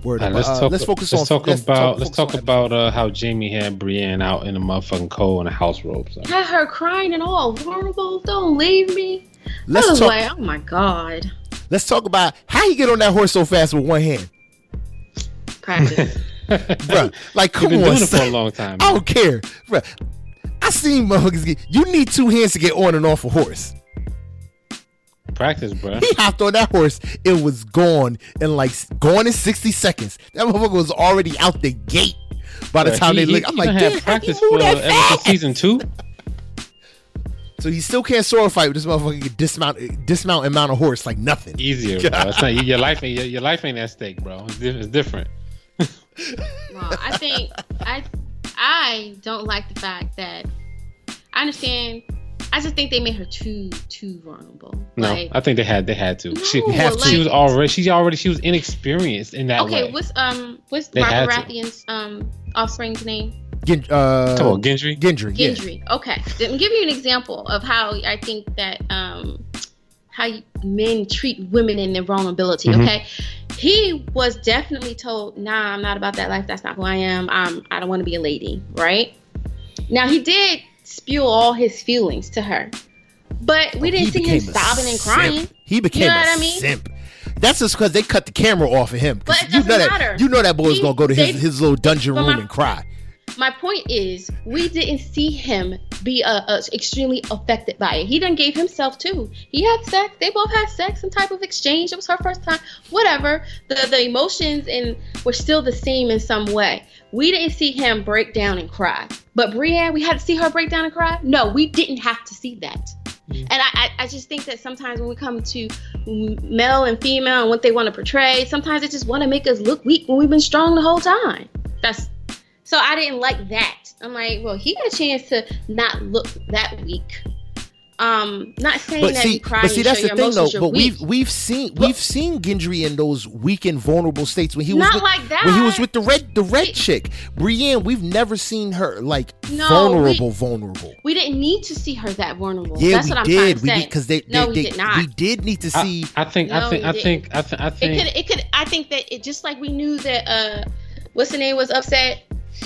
Speaker 1: Word
Speaker 2: right, let's
Speaker 1: Uh,
Speaker 2: talk.
Speaker 1: let's focus
Speaker 2: let's
Speaker 1: on.
Speaker 2: talk about. let's talk
Speaker 1: on
Speaker 2: about uh, how Jaime had Brienne out in the motherfucking cold in a house robe. So.
Speaker 3: Had her crying and all vulnerable. Don't leave me.
Speaker 1: Let's
Speaker 3: I was
Speaker 1: talk.
Speaker 3: like, oh my god.
Speaker 1: Let's talk about how he get on that horse so fast with one hand,
Speaker 3: Practice.
Speaker 1: Bruh, Like,
Speaker 2: You've
Speaker 1: come
Speaker 2: been
Speaker 1: on,
Speaker 2: doing it for a long time.
Speaker 1: I don't care, Bruh, I seen motherfuckers get. You need two hands to get on and off a horse.
Speaker 2: Practice, bro.
Speaker 1: He hopped on that horse. It was gone in like gone in sixty seconds. That motherfucker was already out the gate by the time they look. I'm like,
Speaker 2: done
Speaker 1: damn,
Speaker 2: had
Speaker 1: how he
Speaker 2: practice
Speaker 1: move
Speaker 2: for
Speaker 1: that fast?
Speaker 2: season two.
Speaker 1: So he still can't sword fight with this motherfucker. Can dismount, dismount and mount a horse like nothing.
Speaker 2: Easier, bro. It's not, your life ain't your, your life ain't at stake, bro. It's, it's different.
Speaker 3: well, I think I I don't like the fact that I understand. I just think they made her too too vulnerable.
Speaker 2: No,
Speaker 3: Like,
Speaker 2: I think they had they had to. she,
Speaker 3: No,
Speaker 1: have to.
Speaker 2: she was already she already she was inexperienced in that
Speaker 3: okay,
Speaker 2: way.
Speaker 3: what's um what's
Speaker 2: They had
Speaker 3: Robert
Speaker 2: to.
Speaker 3: Baratheon's um offspring's name?
Speaker 1: Gen, uh,
Speaker 2: Come on, Gendry.
Speaker 1: Gendry. Yeah.
Speaker 3: Gendry. Okay, let me give you an example of how I think that um how you- men treat women in their vulnerability.
Speaker 2: Mhm.
Speaker 3: Okay, he was definitely told, "Nah, I'm not about that life. That's not who I am. I'm. I don't want to be a lady." Right? Now he did spew all his feelings to her, but we
Speaker 1: Oh,
Speaker 3: didn't
Speaker 1: he
Speaker 3: see him sobbing and crying.
Speaker 1: He became
Speaker 3: You know
Speaker 1: a
Speaker 3: what I mean?
Speaker 1: simp. That's just because they cut the camera off of him.
Speaker 3: But it
Speaker 1: you know
Speaker 3: doesn't
Speaker 1: that
Speaker 3: matter.
Speaker 1: you know that boy's
Speaker 3: He-
Speaker 1: gonna go to his,
Speaker 3: they-
Speaker 1: his little dungeon room
Speaker 3: my-
Speaker 1: and cry.
Speaker 3: My point is, we didn't see him be uh, uh, extremely affected by it. He done gave himself too. He had sex. They both had sex, some type of exchange. It was her first time. Whatever. The the emotions and were still the same in some way. We didn't see him break down and cry. But Brienne, we had to see her break down and cry. No, we didn't have to see that.
Speaker 2: Mm.
Speaker 3: And I, I, I just think that sometimes when we come to male and female and what they want to portray, sometimes they just want to make us look weak when we've been strong the whole time. That's so I didn't like that. I'm like, well, he got a chance to not look that weak. Um, not saying
Speaker 1: But
Speaker 3: that
Speaker 1: see,
Speaker 3: you cry
Speaker 1: but see,
Speaker 3: and
Speaker 1: that's the
Speaker 3: your
Speaker 1: thing though. But
Speaker 3: weak.
Speaker 1: we've we've seen
Speaker 3: But-
Speaker 1: we've seen Gendry in those weak and vulnerable states when he was
Speaker 3: not
Speaker 1: with,
Speaker 3: like that.
Speaker 1: when he was with the red the red
Speaker 3: He-
Speaker 1: chick Brienne. We've never seen her like
Speaker 3: No,
Speaker 1: vulnerable, vulnerable.
Speaker 3: we didn't need to see her that vulnerable.
Speaker 1: Yeah,
Speaker 3: That's
Speaker 1: we
Speaker 3: what I'm trying
Speaker 1: did. We did because they, they,
Speaker 3: No, we did not.
Speaker 1: we did need to see.
Speaker 2: I, I think I
Speaker 3: No,
Speaker 2: think I think I think I
Speaker 3: it
Speaker 2: think
Speaker 3: could it could I think that it just like we knew that uh what's the name was upset?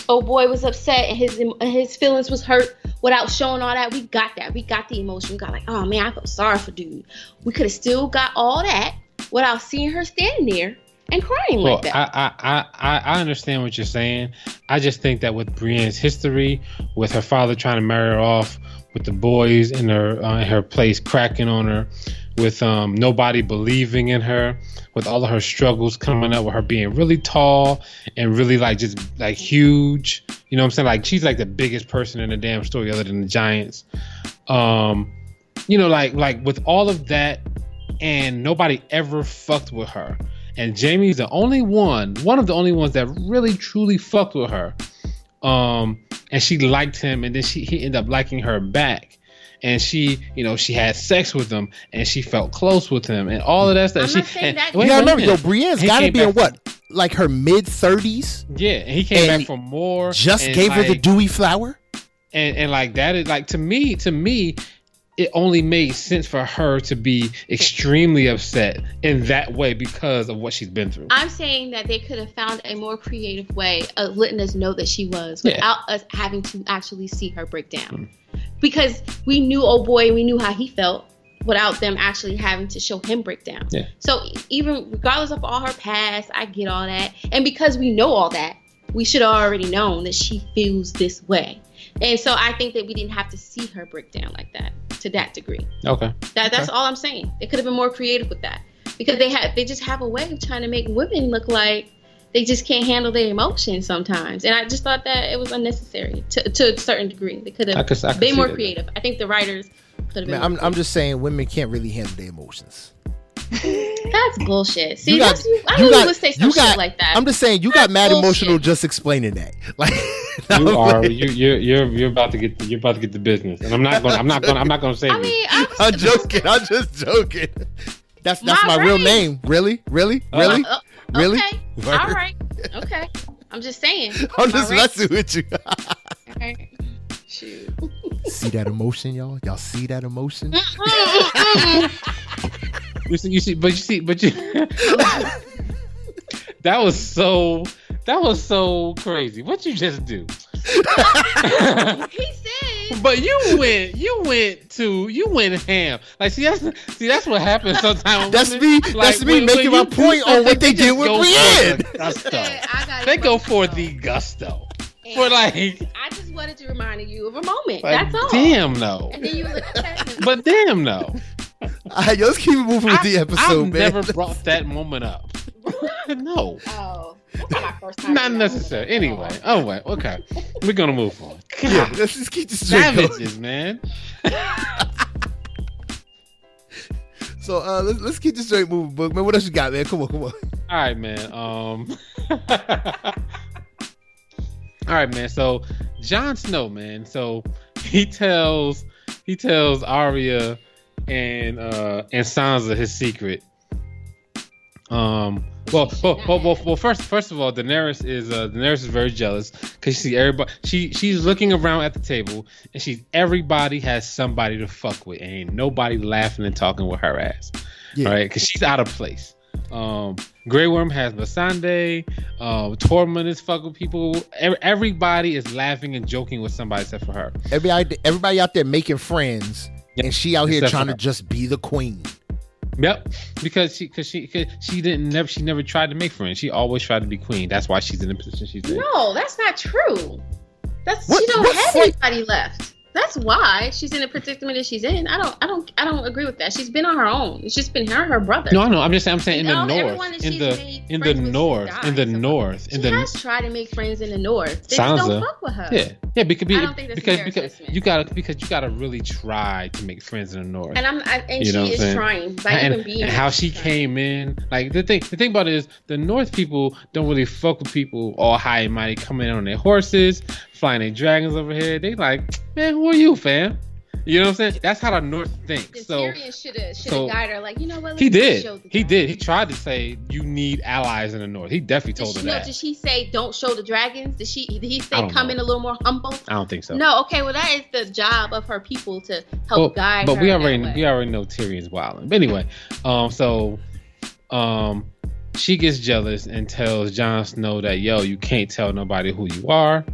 Speaker 3: Oh boy was upset and his his feelings was hurt without showing all that. We got that. We got the emotion. We got like oh man I feel sorry for dude. We could have still got all that without seeing her standing there and crying
Speaker 2: Well,
Speaker 3: like that.
Speaker 2: I, I, I, I understand what you're saying. I just think that with Brienne's history, with her father trying to marry her off, with the boys in her uh, her place cracking on her, with um, nobody believing in her, with all of her struggles coming up, with her being really tall and really like just like huge. You know what I'm saying? Like she's like the biggest person in the damn story, other than the Giants. Um, you know, like like with all of that, and nobody ever fucked with her. And Jaime's the only one, one of the only ones that really truly fucked with her. Um, and she liked him, and then she he ended up liking her back. And she, you know, she had sex with him, and she felt close with him, and all of that stuff.
Speaker 3: I'm
Speaker 2: she,
Speaker 3: not saying
Speaker 2: and-
Speaker 3: that-
Speaker 2: wait,
Speaker 1: yeah, I
Speaker 2: wait
Speaker 1: remember. Yo,
Speaker 2: minute.
Speaker 1: Brienne's got to be in what, like her mid thirties.
Speaker 2: Yeah, and he came
Speaker 1: And
Speaker 2: back for more.
Speaker 1: Just
Speaker 2: and
Speaker 1: gave her the
Speaker 2: like-
Speaker 1: dewy flower.
Speaker 2: and and like that is like to me to me it only made sense for her to be extremely upset in that way because of what she's been through
Speaker 3: I'm saying that they could have found a more creative way of letting us know that she was
Speaker 2: Yeah.
Speaker 3: without us having to actually see her break down. Because we knew, oh boy, we knew how he felt. without them actually having to show him breakdown.
Speaker 2: Yeah.
Speaker 3: So even regardless of all her past, I get all that. And because we know all that, we should have already known that she feels this way. And so I think that we didn't have to see her break down like that to that degree.
Speaker 2: Okay.
Speaker 3: That that's all I'm saying. They could have been more creative with that. Because they have they just have a way of trying to make women look like they just can't handle their emotions sometimes. And I just thought that it was unnecessary to, to a certain degree. They could have I
Speaker 2: could, I could
Speaker 3: been
Speaker 2: see
Speaker 3: more
Speaker 2: that.
Speaker 3: creative. I think the writers could have been
Speaker 1: Man,
Speaker 3: more
Speaker 1: I'm, I'm just saying women can't really handle their emotions.
Speaker 3: That's bullshit. See,
Speaker 1: You got-
Speaker 3: that's you, I
Speaker 1: you
Speaker 3: knew
Speaker 1: got-
Speaker 3: you would say some
Speaker 1: you got-
Speaker 3: shit like that.
Speaker 1: I'm just saying you got mad
Speaker 3: bullshit.
Speaker 1: emotional just explaining that. Like
Speaker 2: You are you you're you're you're about to get you're about to get the business, and I'm not going. to I'm not going. to I'm not going to say.
Speaker 3: I mean, I'm,
Speaker 1: I'm joking. I'm just joking. That's that's
Speaker 3: My
Speaker 1: my, real name. Really, really,
Speaker 2: Uh,
Speaker 1: really.
Speaker 3: Uh,
Speaker 1: Really?
Speaker 3: Okay.
Speaker 1: Word.
Speaker 3: All right. Okay. I'm just saying.
Speaker 1: I'm just
Speaker 3: All right.
Speaker 1: messing with you.
Speaker 3: All right. Shoot.
Speaker 1: see that emotion, y'all? Y'all see that emotion?
Speaker 2: You see, you see, but you see, but you. that was so. That was so crazy. What you just do?
Speaker 3: he said.
Speaker 2: But you went, you went to, you went ham. Like, see, that's see, that's what happens sometimes.
Speaker 1: That's
Speaker 2: women-
Speaker 1: me-
Speaker 2: like,
Speaker 1: that's me making my point on what they
Speaker 2: something,
Speaker 1: did with
Speaker 2: go for
Speaker 1: Brienne.
Speaker 2: the gusto.
Speaker 3: I got
Speaker 2: They go for
Speaker 3: the
Speaker 2: the gusto.
Speaker 3: And
Speaker 2: For like,
Speaker 3: I just wanted to remind you of a moment.
Speaker 2: like,
Speaker 3: That's all.
Speaker 2: damn no.
Speaker 3: And then you was like, okay.
Speaker 2: But damn no.
Speaker 1: All right, yo, let's keep it moving with the episode,
Speaker 2: I've
Speaker 1: man.
Speaker 2: never brought that moment up. no.
Speaker 3: Oh, not my first time.
Speaker 2: Not necessary. Anyway. Oh wait. Okay. We're gonna move on.
Speaker 1: yeah, let's just keep this straight going.
Speaker 2: savages, man.
Speaker 1: So uh, let's let's keep this straight moving, book man. What else you got, man? Come on, come on.
Speaker 2: All right, man. Um. All right, man. So Jon Snow, man. So he tells he tells Arya and uh and Sansa his secret. Um. Well, well, well, well, first, first of all, Daenerys is uh, Daenerys is very jealous because she see everybody. She she's looking around at the table and she's everybody has somebody to fuck with, and ain't nobody laughing and talking with her ass.
Speaker 1: Yeah.
Speaker 2: All right, because she's out of place. Um, Grey Worm has Missandei. Um, Tormund is fucking people. Ev- Everybody is laughing and joking with somebody except for her.
Speaker 1: Everybody, everybody out there making friends,
Speaker 2: Yep.
Speaker 1: and she out here
Speaker 2: Except
Speaker 1: trying to just be the queen.
Speaker 2: Yep, because she, because she, cause she didn't never, she never tried to make friends. She always tried to be queen. That's why she's in the position she's in.
Speaker 3: No, that's not true. That's
Speaker 1: What-
Speaker 3: she don't have
Speaker 1: fight-
Speaker 3: anybody left. That's why she's in the predicament that she's in. I don't, I don't, I don't agree with that. She's been on her own. It's just been her and her brother.
Speaker 2: No, I know. I'm just saying. I'm saying in the
Speaker 3: No,
Speaker 2: north, in the in the north, in the north,
Speaker 3: She
Speaker 2: in the
Speaker 3: has tried to make friends in the north. They just
Speaker 2: Sansa.
Speaker 3: don't fuck with her.
Speaker 2: yeah, yeah. Because
Speaker 3: I don't think that's
Speaker 2: because because you gotta because you gotta really try to make friends in the north.
Speaker 3: And I'm, I, and
Speaker 2: You know
Speaker 3: she is
Speaker 2: saying?
Speaker 3: trying by
Speaker 2: and,
Speaker 3: even being.
Speaker 2: and how she came in. Like the thing, the thing about it is the North people don't really fuck with people all high and mighty coming in on their horses, flying their dragons over here. They like, man, who are you, fam? You know what I'm saying? That's how the North thinks. So
Speaker 3: Tyrion should have
Speaker 2: so-
Speaker 3: guided her like you know what
Speaker 2: he did. He did. He tried to say you need allies in the North. He definitely
Speaker 3: Did
Speaker 2: told
Speaker 3: she,
Speaker 2: her
Speaker 3: no,
Speaker 2: that.
Speaker 3: did she say don't show the dragons? Did she? Did he say come
Speaker 2: know.
Speaker 3: in a little more humble?
Speaker 2: I don't think so.
Speaker 3: No, okay. Well, that is the job of her people to help
Speaker 2: Well,
Speaker 3: guide
Speaker 2: but
Speaker 3: her.
Speaker 2: we already we already know Tyrion's wilding. But anyway, um, so um, she gets jealous and tells Jon Snow that yo, you can't tell nobody who you are.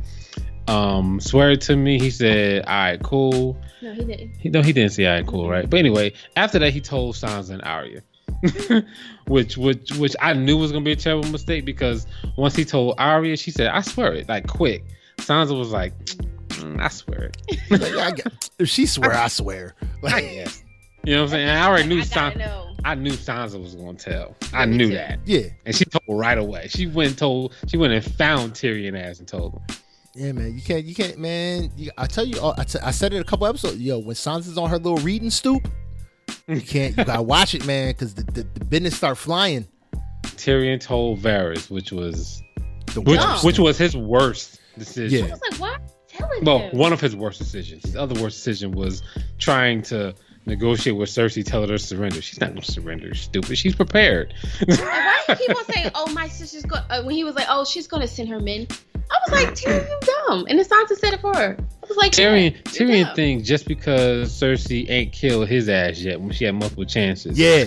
Speaker 2: Um, swear it to me. He said, "All right, cool."
Speaker 3: No, he didn't.
Speaker 2: He no, he didn't say, "All right, cool," right? But anyway, after that, he told Sansa and Arya. which which which I knew was gonna be a terrible mistake because once he told Arya, she said, "I swear it," like quick. Sansa was like, "Mm, "I swear it."
Speaker 1: Like, I got- if she swear, I swear.
Speaker 2: I
Speaker 1: Like,
Speaker 2: guess. You know what I'm saying? And I already knew
Speaker 3: I gotta
Speaker 2: Sansa.
Speaker 3: know.
Speaker 2: I knew Sansa was gonna tell. I
Speaker 3: Yeah, me
Speaker 2: knew that,
Speaker 1: yeah,
Speaker 2: and she told right away. She went and told. She went and found Tyrion ass and told him.
Speaker 1: Yeah, man. You can't, you can't, man. You, I tell you, I, t- I said it a couple episodes. Yo, when Sansa's on her little reading stoop, you can't. You gotta watch it, man, because the, the the business start flying.
Speaker 2: Tyrion told Varys, which was
Speaker 1: The
Speaker 2: which
Speaker 1: worst.
Speaker 2: which was his worst decision.
Speaker 3: I was like, why? Telling
Speaker 2: Well,
Speaker 3: him.
Speaker 2: one of his worst decisions. His other worst decision was trying to negotiate with Cersei, telling her to surrender. She's not gonna surrender. Stupid. She's prepared.
Speaker 3: And why do you keep on saying, "Oh, my sister's going"? Uh, when he was like, "Oh, she's gonna send her men," I was like, "Tyrion, you dumb." And the Sansa said it for her. I was like,
Speaker 2: Tyrion, Tyrion
Speaker 3: dumb.
Speaker 2: thinks just because Cersei ain't killed his ass yet when she had multiple chances,
Speaker 1: Yeah,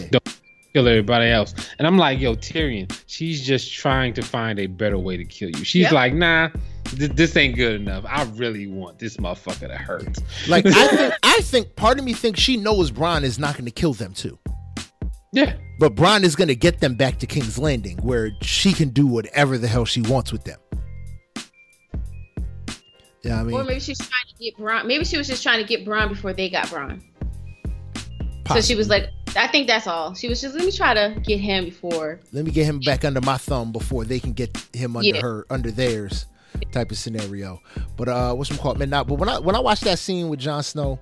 Speaker 2: kill everybody else. And I'm like, yo, Tyrion, she's just trying to find a better way to kill you. She's
Speaker 3: Yep.
Speaker 2: like, nah, th- this ain't good enough. I really want this motherfucker to hurt.
Speaker 1: Like I think, I think part of me thinks she knows Bronn is not going to kill them too.
Speaker 2: Yeah.
Speaker 1: But Bronn is going to get them back to King's Landing, where she can do whatever the hell she wants with them. Yeah, I
Speaker 3: Or
Speaker 1: mean,
Speaker 3: maybe she's trying to get Bronn. Maybe she was just trying to get Bronn before they got Bronn. So she was like, I think that's all. She was just let me try to get him before.
Speaker 1: let me get him back under my thumb before they can get him under
Speaker 3: Yeah.
Speaker 1: her under theirs type of scenario. But uh what's called call midnight. But when I when I watched that scene with Jon Snow,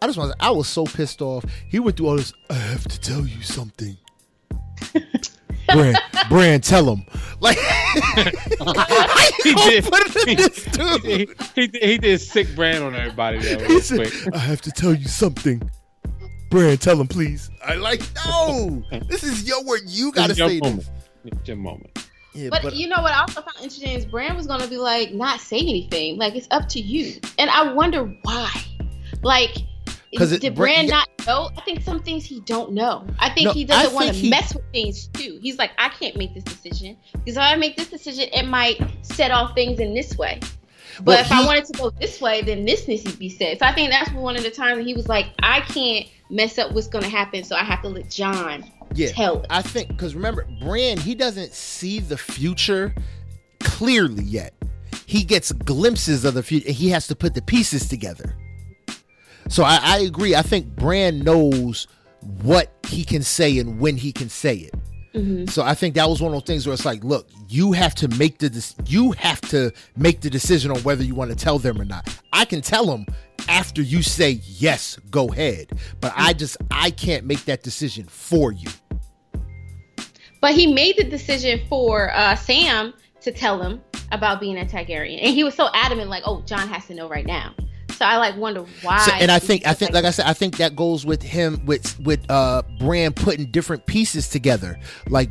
Speaker 1: I just was I was so pissed off. He went through all this. I have to tell you something. Bran, Bran, tell him. Like
Speaker 2: He did.
Speaker 1: put it in this
Speaker 2: he,
Speaker 1: dude.
Speaker 2: he, did- he did sick Bran on everybody though,
Speaker 1: He
Speaker 2: real
Speaker 1: said,
Speaker 2: quick.
Speaker 1: I have to tell you something. Bran, tell him, please. I like, no. This is your word. You got to
Speaker 2: This is your
Speaker 1: say
Speaker 2: moment.
Speaker 1: this.
Speaker 2: It's your moment.
Speaker 1: Yeah,
Speaker 3: But, you know what I also found interesting is Bran was gonna be like, not say anything. Like it's up to you. And I wonder why. Like
Speaker 1: 'Cause it-
Speaker 3: did
Speaker 1: Bran-
Speaker 3: Bran
Speaker 1: yeah.
Speaker 3: not know? I think some things he don't know. I think
Speaker 1: No,
Speaker 3: he doesn't want to
Speaker 1: he-
Speaker 3: mess with things too. He's like, I can't make this decision because if I make this decision, it might set off things in this way. But,
Speaker 1: But
Speaker 3: if I wanted to go this way, then this needs to be said. So I think that's one of the times that he was like, I can't mess up what's gonna happen, so I have to let Jon
Speaker 1: yeah.
Speaker 3: tell it.
Speaker 1: I think, because remember, Bran he doesn't see the future clearly yet. He gets glimpses of the future and he has to put the pieces together. So I, I agree. I think Bran knows what he can say and when he can say it.
Speaker 3: Mhm.
Speaker 1: So I think that was one of those things where it's like, look, you have to make the dec- you have to make the decision on whether you want to tell them or not. I can tell them after you say yes, go ahead, but I just I can't make that decision for you.
Speaker 3: But he made the decision for uh, Sam to tell him about being a Targaryen, and he was so adamant, like, "Oh, Jon has to know right now." So I like wonder why.
Speaker 1: So, and I think I think like I said, I think that goes with him with with uh Bran putting different pieces together. Like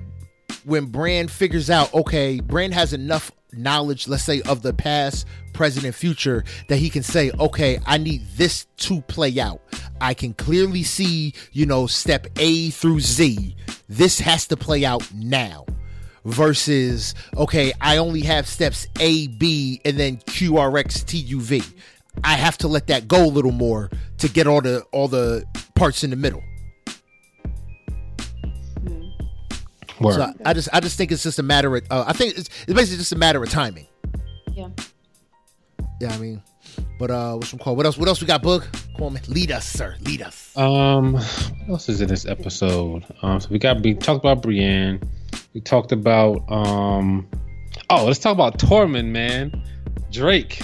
Speaker 1: when Bran figures out, okay, Bran has enough knowledge, let's say, of the past, present, and future that he can say, okay, I need this to play out. I can clearly see, you know, step A through Z. This has to play out now. Versus, okay, I only have steps A, B, and then QRX, TUV. I have to let that go a little more to get all the all the parts in the middle.
Speaker 2: Word.
Speaker 1: So I, I just I just think it's just a matter of uh, I think it's, it's basically just a matter of timing.
Speaker 3: Yeah.
Speaker 1: Yeah, I mean, but uh, what's some call? What else? What else we got, Boog? Come on, lead us, sir. Lead us.
Speaker 2: Um, what else is in this episode? Um, so we got we talked about Brienne. We talked about um, oh, let's talk about Tormund, man. Drake.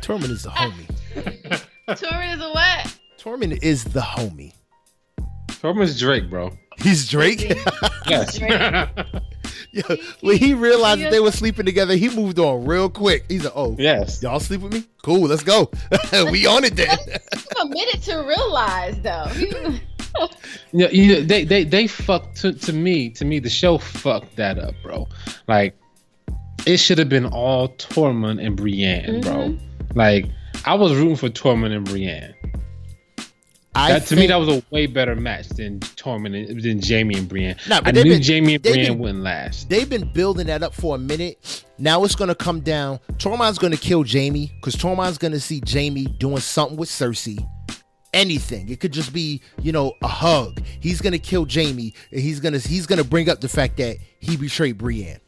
Speaker 1: Tormund is the homie.
Speaker 3: Tormund is a what?
Speaker 1: Tormund is the homie.
Speaker 2: Tormund's Drake, bro.
Speaker 1: He's Drake.
Speaker 2: Yes.
Speaker 1: yeah. When he realized that they were sleeping together, he moved on real quick. He's like, "Oh,
Speaker 2: yes.
Speaker 1: y'all sleep with me? Cool, let's go. we on it then."
Speaker 3: Took a minute to realize though.
Speaker 2: Yeah, you know, they they they fucked to, to me to me the show fucked that up, bro. Like it should have been all Tormund and Brienne, bro. Mm-hmm. Like I was rooting for Tormund and Brienne.
Speaker 1: I
Speaker 2: That, to me, that was a way better match than Tormund and than Jaime and Brienne.
Speaker 1: Nah, but
Speaker 2: I
Speaker 1: they've
Speaker 2: knew
Speaker 1: been-
Speaker 2: Jaime and Brienne
Speaker 1: been-
Speaker 2: wouldn't last.
Speaker 1: they've been building that up for a minute. Now it's gonna come down. Tormund's gonna kill Jaime because Tormund's gonna see Jaime doing something with Cersei. Anything. It could just be, you know, a hug. He's gonna kill Jaime. And he's gonna he's gonna bring up the fact that he betrayed Brienne.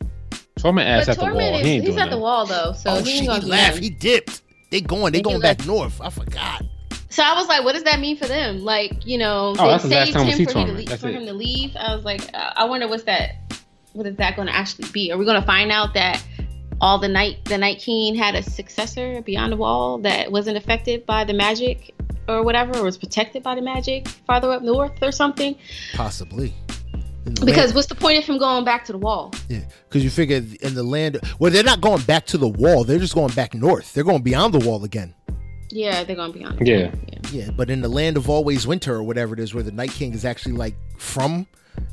Speaker 2: Tormund ass
Speaker 3: but
Speaker 2: at the wall.
Speaker 3: Tormund
Speaker 2: He ain't
Speaker 3: he's
Speaker 2: doing
Speaker 3: at the wall though, so
Speaker 1: oh
Speaker 3: he
Speaker 1: shit,
Speaker 3: ain't
Speaker 1: he
Speaker 3: gonna do
Speaker 1: laughed.
Speaker 3: nothing.
Speaker 1: He dipped. They going. They
Speaker 3: He
Speaker 1: going
Speaker 3: left.
Speaker 1: back north. I forgot.
Speaker 3: So I was like, what does that mean for them? Like, you know,
Speaker 2: Oh,
Speaker 3: they
Speaker 2: that's the
Speaker 3: saved him for, him to, leave, for him to leave. I was like, uh, I wonder what's that. What is that going to actually be? Are we going to find out that all the night the Night King had a successor beyond the wall that wasn't affected by the magic or whatever, or was protected by the magic farther up north or something?
Speaker 1: Possibly. In the
Speaker 3: Because
Speaker 1: land-
Speaker 3: what's the point of him going back to the wall?
Speaker 1: yeah, because you figure in the land, well, they're not going back to the wall. They're just going back north. They're going beyond the wall again.
Speaker 3: Yeah, they're going beyond. be on.
Speaker 2: Yeah.
Speaker 3: yeah.
Speaker 1: Yeah, but in the land of always winter or whatever it is, where the Night King is actually like from,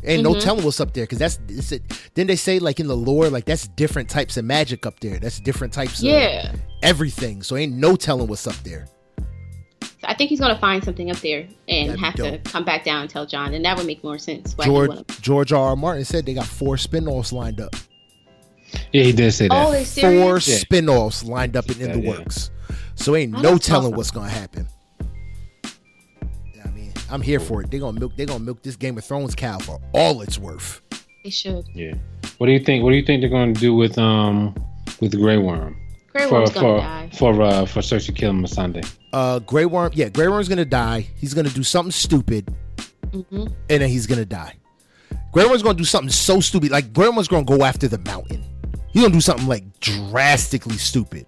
Speaker 1: ain't no
Speaker 3: Mhm.
Speaker 1: telling what's up there. Because that's is it. Then they say like in the lore, like that's different types of magic up there. That's different types of
Speaker 3: Yeah.
Speaker 1: everything. So ain't no telling what's up there.
Speaker 3: I think he's gonna find something up there and
Speaker 1: That'd
Speaker 3: have to come back down and tell Jon, and that would make more sense. Why
Speaker 1: George George R. R. Martin said they got four spin-offs lined up.
Speaker 2: Yeah, he did say that.
Speaker 3: Oh, they
Speaker 1: Four
Speaker 3: serious?
Speaker 2: Yeah.
Speaker 1: spin-offs lined up and in
Speaker 2: Yeah,
Speaker 1: the
Speaker 2: yeah.
Speaker 1: works. So ain't
Speaker 3: Oh,
Speaker 1: no telling
Speaker 3: awesome.
Speaker 1: what's gonna happen. I mean, I'm here for it. They're gonna milk they're gonna milk this Game of Thrones cow for all it's worth.
Speaker 3: They should.
Speaker 2: yeah. What do you think? What do you think they're going to do with um with the Grey Worm
Speaker 3: Grey
Speaker 2: for
Speaker 3: Worm's gonna
Speaker 2: for
Speaker 3: die.
Speaker 2: for uh for Cersei killing Missandei?
Speaker 1: Uh Grey Worm, yeah, Grey Worm's gonna die. He's gonna do something stupid,
Speaker 3: hmm
Speaker 1: and then he's gonna die. Grey Worm's gonna do something so stupid, like Grey Worm's gonna go after the mountain. He's gonna do something like drastically stupid.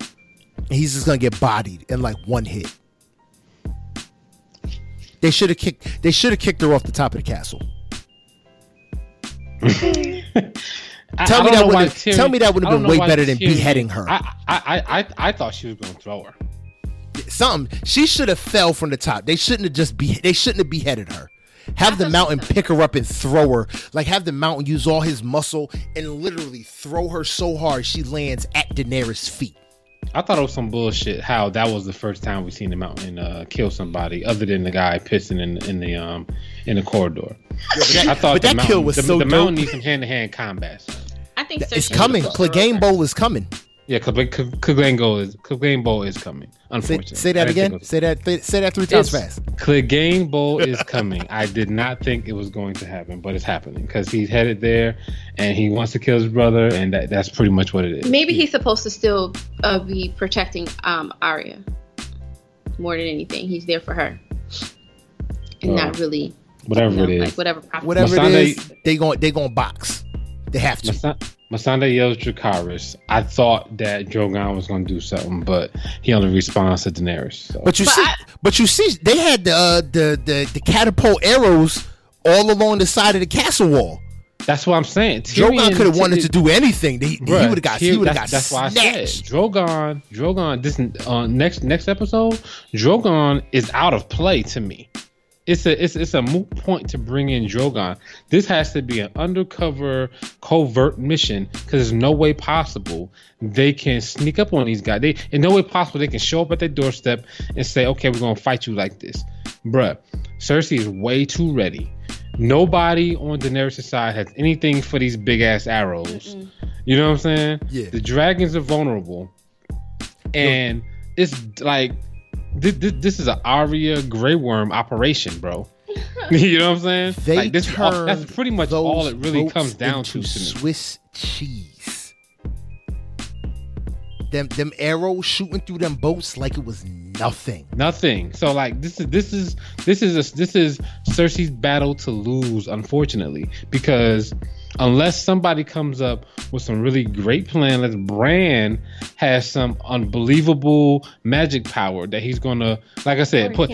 Speaker 1: And he's just gonna get bodied in like one hit. They should have kicked. They should have kicked her off the top of the castle. Tell
Speaker 2: I
Speaker 1: me
Speaker 2: don't
Speaker 1: that would've- tell me that would've been way better than beheading her.
Speaker 2: I I I I, I thought she was going to throw her.
Speaker 1: Something. She should have fell from the top. They shouldn't have just be. They shouldn't have beheaded her. Have the mountain pick her up and throw her. Like have the mountain use all his muscle and literally throw her so hard she lands at Daenerys' feet.
Speaker 2: I thought it was some bullshit. How that was the first time we've seen the mountain uh, kill somebody, other than the guy pissing in in the um in the corridor. I thought
Speaker 1: but
Speaker 2: the
Speaker 1: that
Speaker 2: mountain,
Speaker 1: kill was
Speaker 2: the,
Speaker 1: so
Speaker 2: the
Speaker 1: dope.
Speaker 2: mountain needs some hand to hand combat. son.
Speaker 3: I think
Speaker 1: It's coming.
Speaker 3: will throw
Speaker 1: Clegane. Bowl is coming.
Speaker 2: Yeah, Clegane Bowl is Clegane Bowl is coming. Unfortunately,
Speaker 1: say
Speaker 2: I
Speaker 1: that
Speaker 2: didn't think
Speaker 1: again.
Speaker 2: it was-
Speaker 1: Say that. Say, say that three times
Speaker 2: It's-
Speaker 1: fast.
Speaker 2: Clegane Bowl is coming. I did not think it was going to happen, but it's happening because he's headed there, and he wants to kill his brother, and that, that's pretty much what it is.
Speaker 3: Maybe he's supposed to still uh, be protecting um, Arya more than anything. He's there for her, and
Speaker 2: Oh,
Speaker 3: not really.
Speaker 2: Whatever
Speaker 3: you know,
Speaker 2: it
Speaker 3: like whatever. prophecy.
Speaker 1: Whatever
Speaker 2: Masande-
Speaker 1: it is, they going they going to box. They have to.
Speaker 2: Masa- Missandei yells Dracarys. I thought that Drogon was going to do something, but he only responds to Daenerys. So.
Speaker 1: But you
Speaker 3: But
Speaker 1: see,
Speaker 3: I-
Speaker 1: but you see, they had the, uh, the the the catapult arrows all along the side of the castle wall.
Speaker 2: that's what I'm saying.
Speaker 1: Drogon could have wanted to do anything. He, he would have got. He would have got
Speaker 2: that's, that's why I said
Speaker 1: snatched.
Speaker 2: Drogon. Drogon. This uh, next next episode, Drogon is out of play to me. It's a it's it's a moot point to bring in Drogon. This has to be an undercover covert mission because there's no way possible they can sneak up on these guys. They in no way possible they can show up at their doorstep and say, "Okay, we're gonna fight you like this." Bruh, Cersei is way too ready. Nobody on Daenerys' side has anything for these big ass arrows.
Speaker 3: Mm-mm.
Speaker 2: You know what I'm saying?
Speaker 1: Yeah.
Speaker 2: The dragons are vulnerable, and it's like this, this, is an Arya Grey Worm operation, bro. you know what I'm saying?
Speaker 1: They
Speaker 2: like this, all- that's pretty much all it really comes down to to.
Speaker 1: Swiss cheese. Them them arrows shooting through them boats like it was nothing.
Speaker 2: Nothing. So like this is this is this is a, this is Cersei's battle to lose, unfortunately, because unless somebody comes up with some really great plan, let's Bran has some unbelievable magic power that he's gonna, like I said,
Speaker 3: he
Speaker 2: put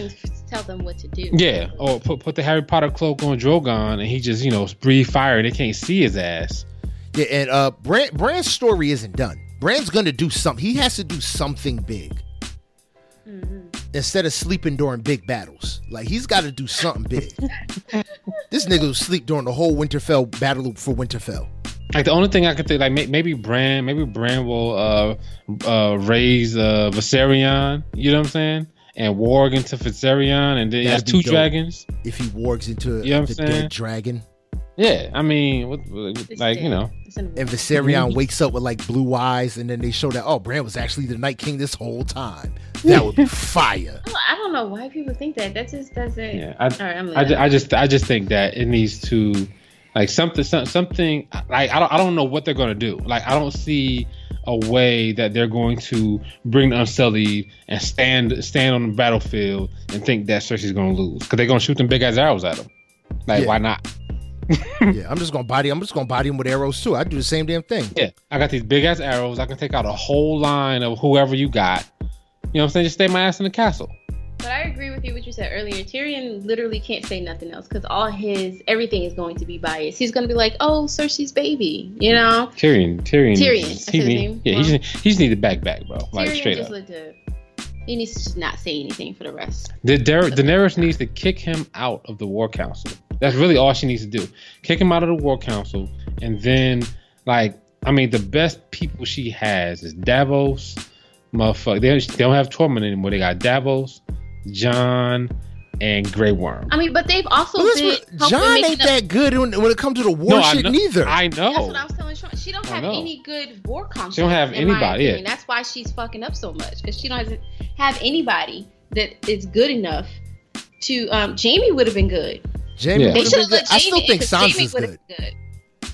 Speaker 3: tell them what to do.
Speaker 2: yeah, or put put the Harry Potter cloak on Drogon and he just you know breathe fire and they can't see his ass.
Speaker 1: Yeah, and uh, Bran, Bran's story isn't done. Bran's gonna do something. He has to do something big
Speaker 3: Mhm.
Speaker 1: Instead of sleeping during big battles. Like he's got to do something big. this nigga will sleep during the whole Winterfell battle for Winterfell.
Speaker 2: Like the only thing I could think, like may, maybe Bran, maybe Bran will uh uh raise uh Viserion. You know what I'm saying? And warg into Viserion, and then he has two
Speaker 1: dope.
Speaker 2: dragons.
Speaker 1: If he wargs into
Speaker 2: You know what
Speaker 1: the
Speaker 2: saying?
Speaker 1: dead dragon,
Speaker 2: Yeah, I mean, what, what- like
Speaker 3: dead.
Speaker 2: you know,
Speaker 3: It's
Speaker 1: and. Viserion wakes up with like blue eyes, and then they show that oh, Bran was actually the Night King this whole time. That would be fire.
Speaker 3: Oh, I don't- know why people think that. That just doesn't.
Speaker 2: yeah. I,
Speaker 3: All right, I'm
Speaker 2: I, I just I just think that it needs to like something something like I don't I don't know what they're gonna do. Like I don't see a way that they're going to bring Unsullied and stand stand on the battlefield and think that Cersei's gonna lose because they're gonna shoot them big ass arrows at them. Like
Speaker 1: Yeah.
Speaker 2: why not?
Speaker 1: yeah, I'm just gonna body. I'm just gonna body him with arrows too. I do the same damn thing.
Speaker 2: Yeah, I got these big ass arrows. I can take out a whole line of whoever you got. You know what I'm saying? Just stay my ass in the castle.
Speaker 3: But I agree with you what you said earlier. Tyrion literally can't say nothing else because all his everything is going to be biased. He's going to be like, "Oh, Cersei's baby," you know.
Speaker 2: Tyrion, Tyrion,
Speaker 3: Tyrion,
Speaker 2: he need-
Speaker 3: name.
Speaker 2: Yeah, he
Speaker 3: Well-
Speaker 2: just, he just need to back back, bro. Like
Speaker 3: Tyrion
Speaker 2: straight
Speaker 3: just
Speaker 2: up.
Speaker 3: need to. He needs to just not say anything for the rest.
Speaker 2: The Da- Daenerys needs to kick him out of the War Council. That's really all she needs to do. Kick him out of the War Council, and then, like, I mean, the best people she has is Davos, motherfucker. They, they don't have Tormund anymore. They got Davos, Jon, and Grey Worm.
Speaker 3: I mean, but they've also
Speaker 1: Well,
Speaker 3: been
Speaker 1: what-
Speaker 3: Jon
Speaker 1: ain't
Speaker 3: up-
Speaker 1: that good when, when it comes to the war
Speaker 2: No, I
Speaker 1: shit
Speaker 2: know-
Speaker 1: neither.
Speaker 2: I know.
Speaker 3: That's what. I was telling Sean. She don't have any good war content.
Speaker 2: She don't have anybody, yeah.
Speaker 3: That's why she's fucking up so much because she doesn't have anybody that is good enough to. Um, Jaime would have been good.
Speaker 1: Jaime
Speaker 2: Yeah.
Speaker 3: They should
Speaker 1: been
Speaker 3: have
Speaker 1: good.
Speaker 3: let
Speaker 1: I still think
Speaker 3: in 'cause Jaime
Speaker 1: Sansa's
Speaker 3: would've
Speaker 1: good.
Speaker 3: good.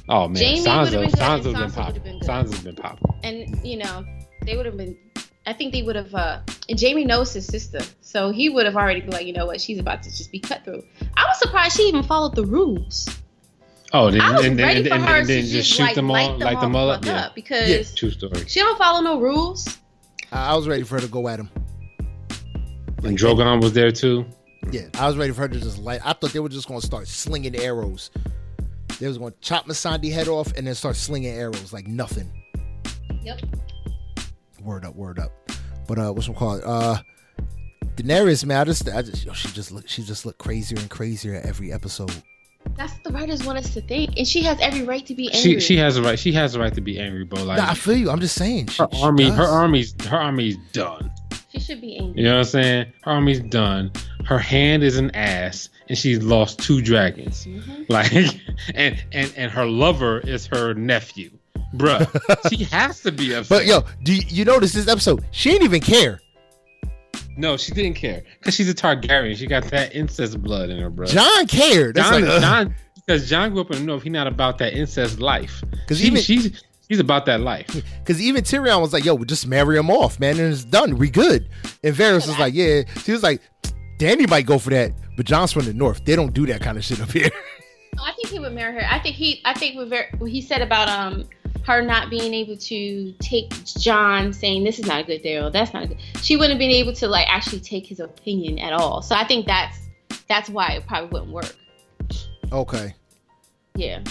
Speaker 2: Oh man,
Speaker 3: Jaime
Speaker 2: Sansa,
Speaker 3: would've been good,
Speaker 2: Sansa's
Speaker 3: and Sansa
Speaker 2: popping.
Speaker 3: Been
Speaker 2: Sansa's been popping.
Speaker 3: and you know they would have been i think they would have uh and Jaime knows his sister so he would have already been like you know what she's about to just be cut through i was surprised she even followed the rules
Speaker 2: Oh, then,
Speaker 3: i was
Speaker 2: and, then-
Speaker 3: ready
Speaker 2: and,
Speaker 3: for
Speaker 2: and,
Speaker 3: her
Speaker 2: and
Speaker 3: to
Speaker 2: just
Speaker 3: just
Speaker 2: shoot
Speaker 3: like
Speaker 2: them all,
Speaker 3: them
Speaker 2: light them
Speaker 3: all
Speaker 2: all
Speaker 3: the
Speaker 2: up. Yeah,
Speaker 3: up because
Speaker 1: Yeah.
Speaker 2: true story.
Speaker 3: she don't follow no rules
Speaker 1: I, I was ready for her to go at him.
Speaker 2: And Drogon was there too.
Speaker 1: Yeah, I was ready for her to just light. I thought they were just going to start slinging arrows. They was going to chop Missandei head off and then start slinging arrows like nothing.
Speaker 3: yep
Speaker 1: Word up, word up. But uh, what's it called? Uh, Daenerys, man, I just, I just, yo, she just look, she just looked crazier and crazier every episode.
Speaker 3: that's what the writers want us to think and she has every right to be angry
Speaker 2: She she has a right. She has a right to be angry, bro. Like
Speaker 1: Nah, I feel you. I'm just saying. She,
Speaker 2: her army, her army's her army's done.
Speaker 3: she should be angry
Speaker 2: You know what I'm saying? Her army's done. Her hand is an ass, and she's lost two dragons.
Speaker 3: Mhm.
Speaker 2: Like, and and and her lover is her nephew, bruh. she has to be upset.
Speaker 1: But yo, do you, you notice this episode? She didn't even care.
Speaker 2: no, she didn't care because she's a Targaryen. She got that incest blood in her, bro.
Speaker 1: Jon cared. That's
Speaker 2: Jon,
Speaker 1: like, uh,
Speaker 2: Jon, because Jon grew up in the north. He's not about that incest life.
Speaker 1: 'Cause
Speaker 2: She-
Speaker 1: even-
Speaker 2: she's she's about that life.
Speaker 1: Because even Tyrion was like, "Yo, we just marry him off, man, and it's done. We good." And Varys was like, "Yeah." She was like, "Danny might go for that, but Jon's from the north. They don't do that kind of shit up here."
Speaker 3: I think he would marry her. I think he. I think what he said about um her not being able to take Jon saying this is not a good deal. That's not a good. She wouldn't have been able to like actually take his opinion at all. So I think that's that's why it probably wouldn't work.
Speaker 1: okay.
Speaker 3: Yeah,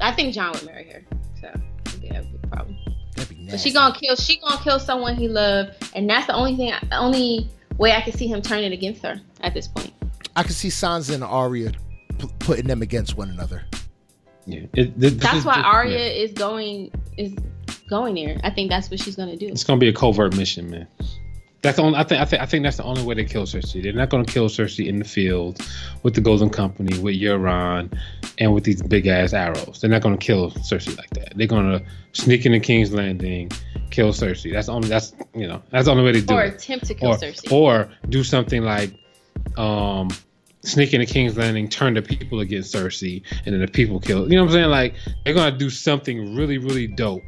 Speaker 3: I think Jon would marry her. So yeah, that would be a problem.
Speaker 1: That'd be
Speaker 3: But she gonna kill. She gonna kill someone he loved, and that's the only thing. The only way I can see him turning against her at this point.
Speaker 1: I could see Sansa and Arya p- putting them against one another.
Speaker 2: Yeah, it, this
Speaker 3: That's
Speaker 2: is-
Speaker 3: why
Speaker 2: this-
Speaker 3: Arya
Speaker 2: yeah.
Speaker 3: is going is going there. I think that's what she's gonna do.
Speaker 2: It's gonna be a covert mission, man. That's the only. I think. I think. I think that's the only way they kill Cersei. They're not gonna kill Cersei in the field with the Golden Company, with Euron, and with these big ass arrows. They're not gonna kill Cersei like that. They're gonna sneak into King's Landing, kill Cersei. That's only. That's you know. That's the only way to do
Speaker 3: or
Speaker 2: it.
Speaker 3: attempt to kill
Speaker 2: Or
Speaker 3: Cersei.
Speaker 2: or do something like, um, sneak into King's Landing, turn the people against Cersei, and then the people kill. You know what I'm saying? Like they're gonna do something really, really dope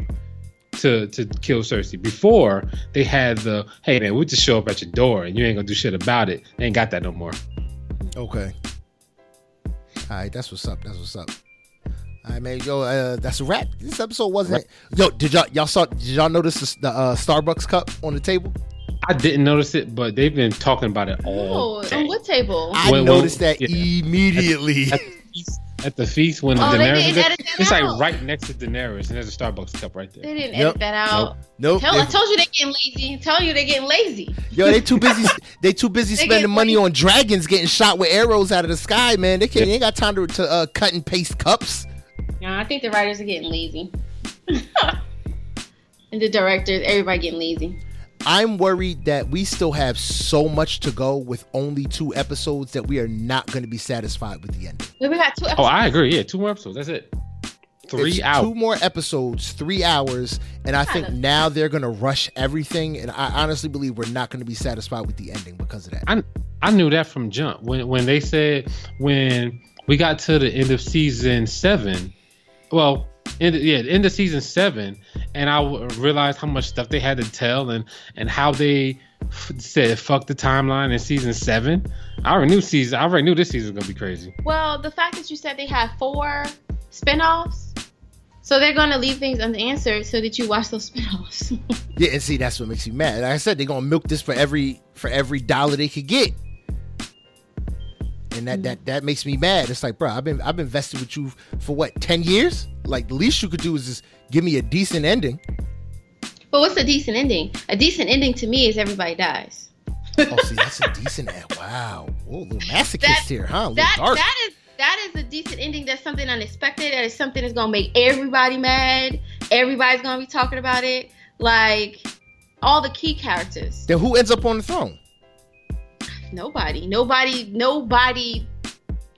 Speaker 2: to to kill Cersei. Before they had the hey man, we just show up at your door and you ain't gonna do shit about it. They ain't got that no more.
Speaker 1: Okay. All right, that's what's up. That's what's up. All right, man. Yo, uh, that's a wrap. This episode wasn't. Yo, did y'all y'all saw? Did y'all notice the, the uh, Starbucks cup on the table?
Speaker 2: I didn't notice it, but they've been talking about it all
Speaker 3: Oh,
Speaker 2: day.
Speaker 3: on what table?
Speaker 1: I
Speaker 2: When- when-
Speaker 1: noticed that
Speaker 2: yeah.
Speaker 1: immediately.
Speaker 2: At the feast, at the feast when
Speaker 3: Oh,
Speaker 2: Daenerys
Speaker 3: didn't
Speaker 2: is there,
Speaker 3: that
Speaker 2: it's
Speaker 3: out.
Speaker 2: like right next to Daenerys, and there's a Starbucks cup right there.
Speaker 3: They didn't
Speaker 1: Yep.
Speaker 3: edit that out.
Speaker 1: nope.
Speaker 3: Tell, I told you they're getting lazy. I'm you they're getting lazy.
Speaker 1: Yo, they too busy. They too busy
Speaker 3: They
Speaker 1: spending money
Speaker 3: money.
Speaker 1: on dragons getting shot with arrows out of the sky. Man, they can't. They ain't got time to, to uh, cut and paste cups.
Speaker 3: No, I think the writers are getting lazy. and the directors, everybody getting lazy.
Speaker 1: I'm worried that we still have so much to go with only two episodes that we are not going to be satisfied with the ending.
Speaker 3: But we got two
Speaker 2: Oh,
Speaker 3: episodes.
Speaker 2: I agree. Yeah, two more episodes. That's it. Three
Speaker 1: It's
Speaker 2: hours.
Speaker 1: Two more episodes, three hours, and I think now they're going to rush everything. And I honestly believe we're not going to be satisfied with the ending because of that.
Speaker 2: I I knew that from jump when when they said when we got to the end of season seven, well, end, yeah, the end of season seven, and I realized how much stuff they had to tell and and how they f- said fuck the timeline in season seven. I already knew season. I already knew this season was gonna be crazy.
Speaker 3: Well, the fact that you said they had four spinoffs, so they're going to leave things unanswered so that you watch those spinoffs.
Speaker 1: Yeah, and see, that's what makes me mad. Like I said, they're going to milk this for every for every dollar they could get. And that, mm-hmm. that that makes me mad. It's like, bro, I've been I've been invested with you for what ten years. Like the least you could do is just give me a decent ending.
Speaker 3: but what's a decent ending? A decent ending to me is everybody dies.
Speaker 1: Oh, see, that's a decent end. Wow, Whoa, a little masochist
Speaker 3: That-
Speaker 1: here, huh?
Speaker 3: That
Speaker 1: dark.
Speaker 3: that is that is a decent ending. That's something unexpected. That is something that's gonna make everybody mad. Everybody's gonna be talking about it. Like all the key characters.
Speaker 1: then who ends up on the throne?
Speaker 3: Nobody. Nobody. Nobody.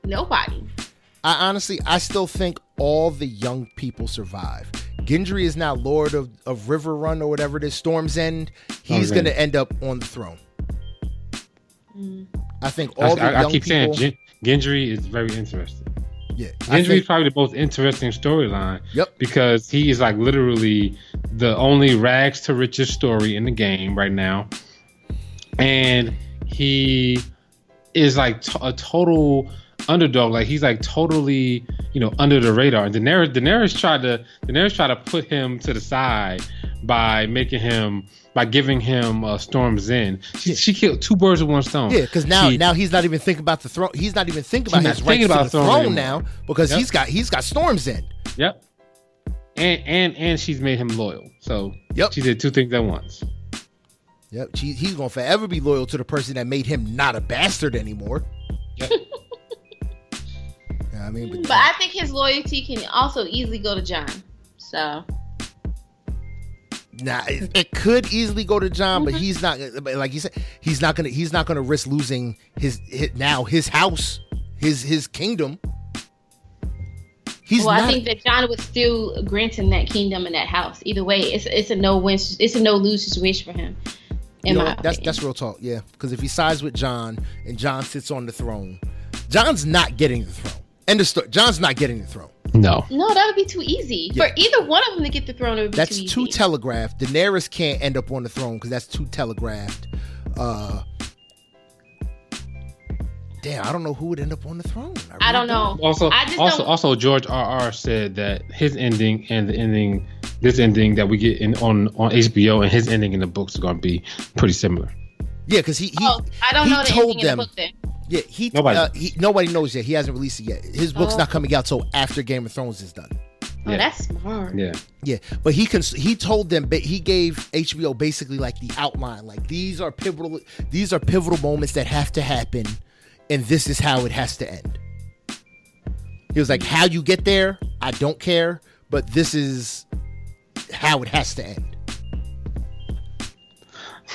Speaker 3: Nobody.
Speaker 1: I honestly, I still think all the young people survive. Gendry is now Lord of, of Riverrun or whatever it is, Storm's End. He's
Speaker 2: Storm's
Speaker 1: going to
Speaker 2: End.
Speaker 1: end up on the throne.
Speaker 3: Mm.
Speaker 1: I think
Speaker 2: I,
Speaker 1: all the
Speaker 2: I- I keep
Speaker 1: people.
Speaker 2: saying Gen- Gendry is very interesting.
Speaker 1: yeah, I
Speaker 2: Gendry is probably the most interesting storyline
Speaker 1: Yep.
Speaker 2: because he is like literally the only rags to riches story in the game right now, and he is like t- a total underdog. Like he's like totally you know under the radar. And Daenerys Daenerys tried to Daenerys tried to put him to the side by making him by giving him uh, Storm's End. She,
Speaker 1: Yeah.
Speaker 2: she killed two birds with one stone.
Speaker 1: yeah, because now
Speaker 2: She-
Speaker 1: now he's not even thinking about the throne. He's not even thinking about his
Speaker 2: thinking
Speaker 1: to
Speaker 2: about
Speaker 1: the
Speaker 2: throne
Speaker 1: throne now because
Speaker 2: Yep.
Speaker 1: he's got he's got Storm's End.
Speaker 2: Yep. And and and she's made him loyal. So
Speaker 1: Yep.
Speaker 2: she did two things at once.
Speaker 1: Yep, he, he's gonna forever be loyal to the person that made him not a bastard anymore.
Speaker 2: Yep.
Speaker 1: Yeah, I mean, but,
Speaker 3: But I think his loyalty can also easily go to Jon. So
Speaker 1: Nah, it, it could easily go to Jon, but
Speaker 3: Mhm.
Speaker 1: he's not. Like you said, he's not gonna. He's not gonna risk losing his, his now his house, his his kingdom. He's
Speaker 3: well. I think that Jon would still grant him that kingdom and that house. Either way, it's it's a no win. It's a no lose situation for him.
Speaker 1: You know
Speaker 3: my
Speaker 1: that's
Speaker 3: opinion.
Speaker 1: that's real talk. Yeah, because if he sides with Jon and Jon sits on the throne, Jon's not getting the throne. End of story. Jon's not getting the throne.
Speaker 2: No.
Speaker 3: no, that would be too easy
Speaker 1: Yeah.
Speaker 3: for either one of them to get the throne. It would be
Speaker 1: That's
Speaker 3: too,
Speaker 1: too telegraphed. Daenerys can't end up on the throne because that's too telegraphed. Uh, damn, I don't know who would end up on the throne.
Speaker 3: I don't
Speaker 1: really
Speaker 3: know.
Speaker 2: Also
Speaker 3: I just
Speaker 2: also
Speaker 3: don't-
Speaker 2: also George R. R. said that his ending and the ending this ending that we get in on on HBO and his ending in the books are gonna be pretty similar.
Speaker 1: Yeah, because he, he
Speaker 3: oh, I don't
Speaker 1: he
Speaker 3: know the
Speaker 1: told them-
Speaker 3: the book then.
Speaker 1: yeah he
Speaker 2: Nobody.
Speaker 1: Uh, he nobody knows yet. He hasn't released it yet. His book's
Speaker 3: Oh.
Speaker 1: not coming out till after Game of Thrones is done.
Speaker 3: Oh,
Speaker 2: Yeah.
Speaker 3: that's smart.
Speaker 2: Yeah.
Speaker 1: Yeah, but he can. He told them, but he gave HBO basically like the outline. Like these are pivotal. These are pivotal moments that have to happen, and this is how it has to end. He was like, "How you get there, I don't care, but this is how it has to end."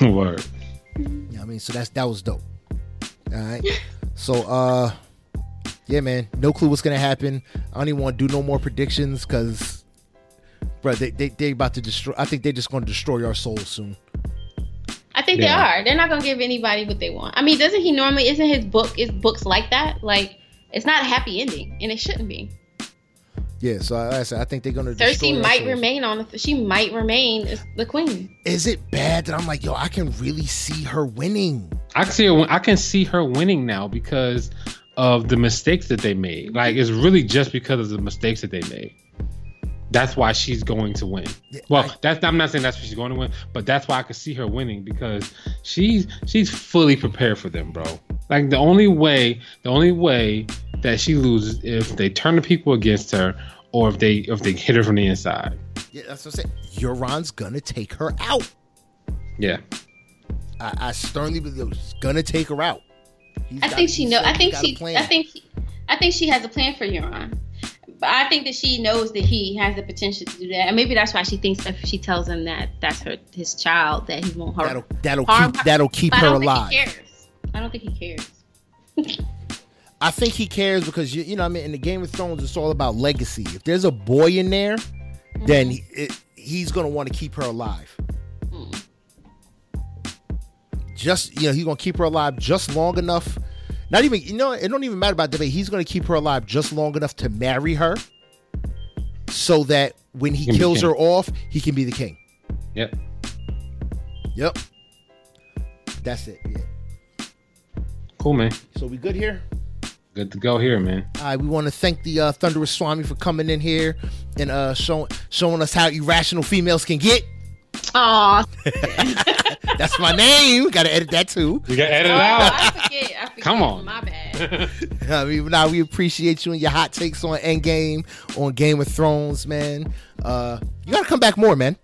Speaker 2: Word.
Speaker 1: Yeah, I mean, so that's that was dope. All right, so uh, yeah, man, no clue what's gonna happen. I don't even want to do no more predictions because, bro, they they they about to destroy. I think they're just gonna destroy our souls soon.
Speaker 3: I think
Speaker 2: Yeah.
Speaker 3: they are. They're not gonna give anybody what they want. I mean, doesn't he normally? Isn't his book? Is books like that? Like, it's not a happy ending, and it shouldn't be.
Speaker 1: Yeah, so like I said, I think they're gonna. destroy
Speaker 3: Cersei might
Speaker 1: souls.
Speaker 3: remain on the. She might remain as the queen.
Speaker 1: Is it bad that I'm like, yo, I can really see her winning?
Speaker 2: I can see her, I can see her winning now because of the mistakes that they made. Like it's really just because of the mistakes that they made. That's why she's going to win.
Speaker 1: Yeah,
Speaker 2: Well,
Speaker 1: I-
Speaker 2: that's I'm not saying that's why she's going to win, but that's why I can see her winning because she's she's fully prepared for them, bro. Like the only way, the only way that she loses is if they turn the people against her or if they if they hit her from the inside.
Speaker 1: Yeah, that's what I'm saying. Euron's gonna take her out.
Speaker 2: Yeah.
Speaker 1: I, I sternly believe he's gonna take her out. He's
Speaker 3: I
Speaker 1: got-
Speaker 3: think she
Speaker 1: he
Speaker 3: know. I think she.
Speaker 1: plan.
Speaker 3: I think. She, I think she has a plan for Euron. But I think that she knows that he has the potential to do that, and maybe that's why she thinks if she tells him that that's her his child, that he won't hurt.
Speaker 1: that'll that'll
Speaker 3: harm
Speaker 1: keep
Speaker 3: her.
Speaker 1: that'll keep
Speaker 3: But
Speaker 1: her
Speaker 3: don't
Speaker 1: alive.
Speaker 3: he cares. I don't think he cares.
Speaker 1: I think he cares because you, you know I mean in the Game of Thrones it's all about legacy. If there's a boy in there, then he, it, he's gonna want to keep her alive.
Speaker 3: Mm.
Speaker 1: Just you know he's gonna keep her alive just long enough. Not even you know it don't even matter about debate. He's gonna keep her alive just long enough to marry her, so that when he
Speaker 2: Can be
Speaker 1: kills her off, he can be the king.
Speaker 2: Yep.
Speaker 1: Yep. That's it. Yeah.
Speaker 2: Cool, man.
Speaker 1: So we good here.
Speaker 2: Good to go here, man.
Speaker 1: All right, we want to thank the uh, Thunderous Swami for coming in here and uh, showing showing us how irrational females can get.
Speaker 3: Aw.
Speaker 1: That's my name. Got to edit that too.
Speaker 2: You got to edit
Speaker 3: Oh,
Speaker 2: it out.
Speaker 3: I forget. I forget.
Speaker 2: Come on.
Speaker 3: My bad.
Speaker 1: I mean, now we appreciate you and your hot takes on Endgame, on Game of Thrones, man. Uh, you got to come back more, man.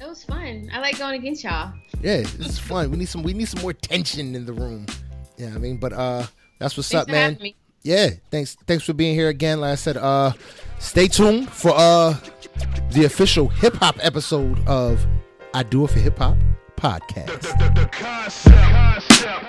Speaker 3: It was fun. I like going against y'all.
Speaker 1: Yeah, this is fun. We need some. We need some more tension in the room. Yeah, I mean, but uh, that's what's
Speaker 3: Thanks
Speaker 1: up,
Speaker 3: for
Speaker 1: man.
Speaker 3: me.
Speaker 1: yeah thanks thanks for being here again like i said uh stay tuned for uh the official hip-hop episode of i do it for hip-hop podcast
Speaker 4: the, the, the concept. concept.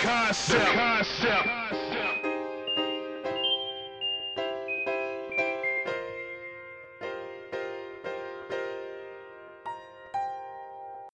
Speaker 4: The, the, concept. concept.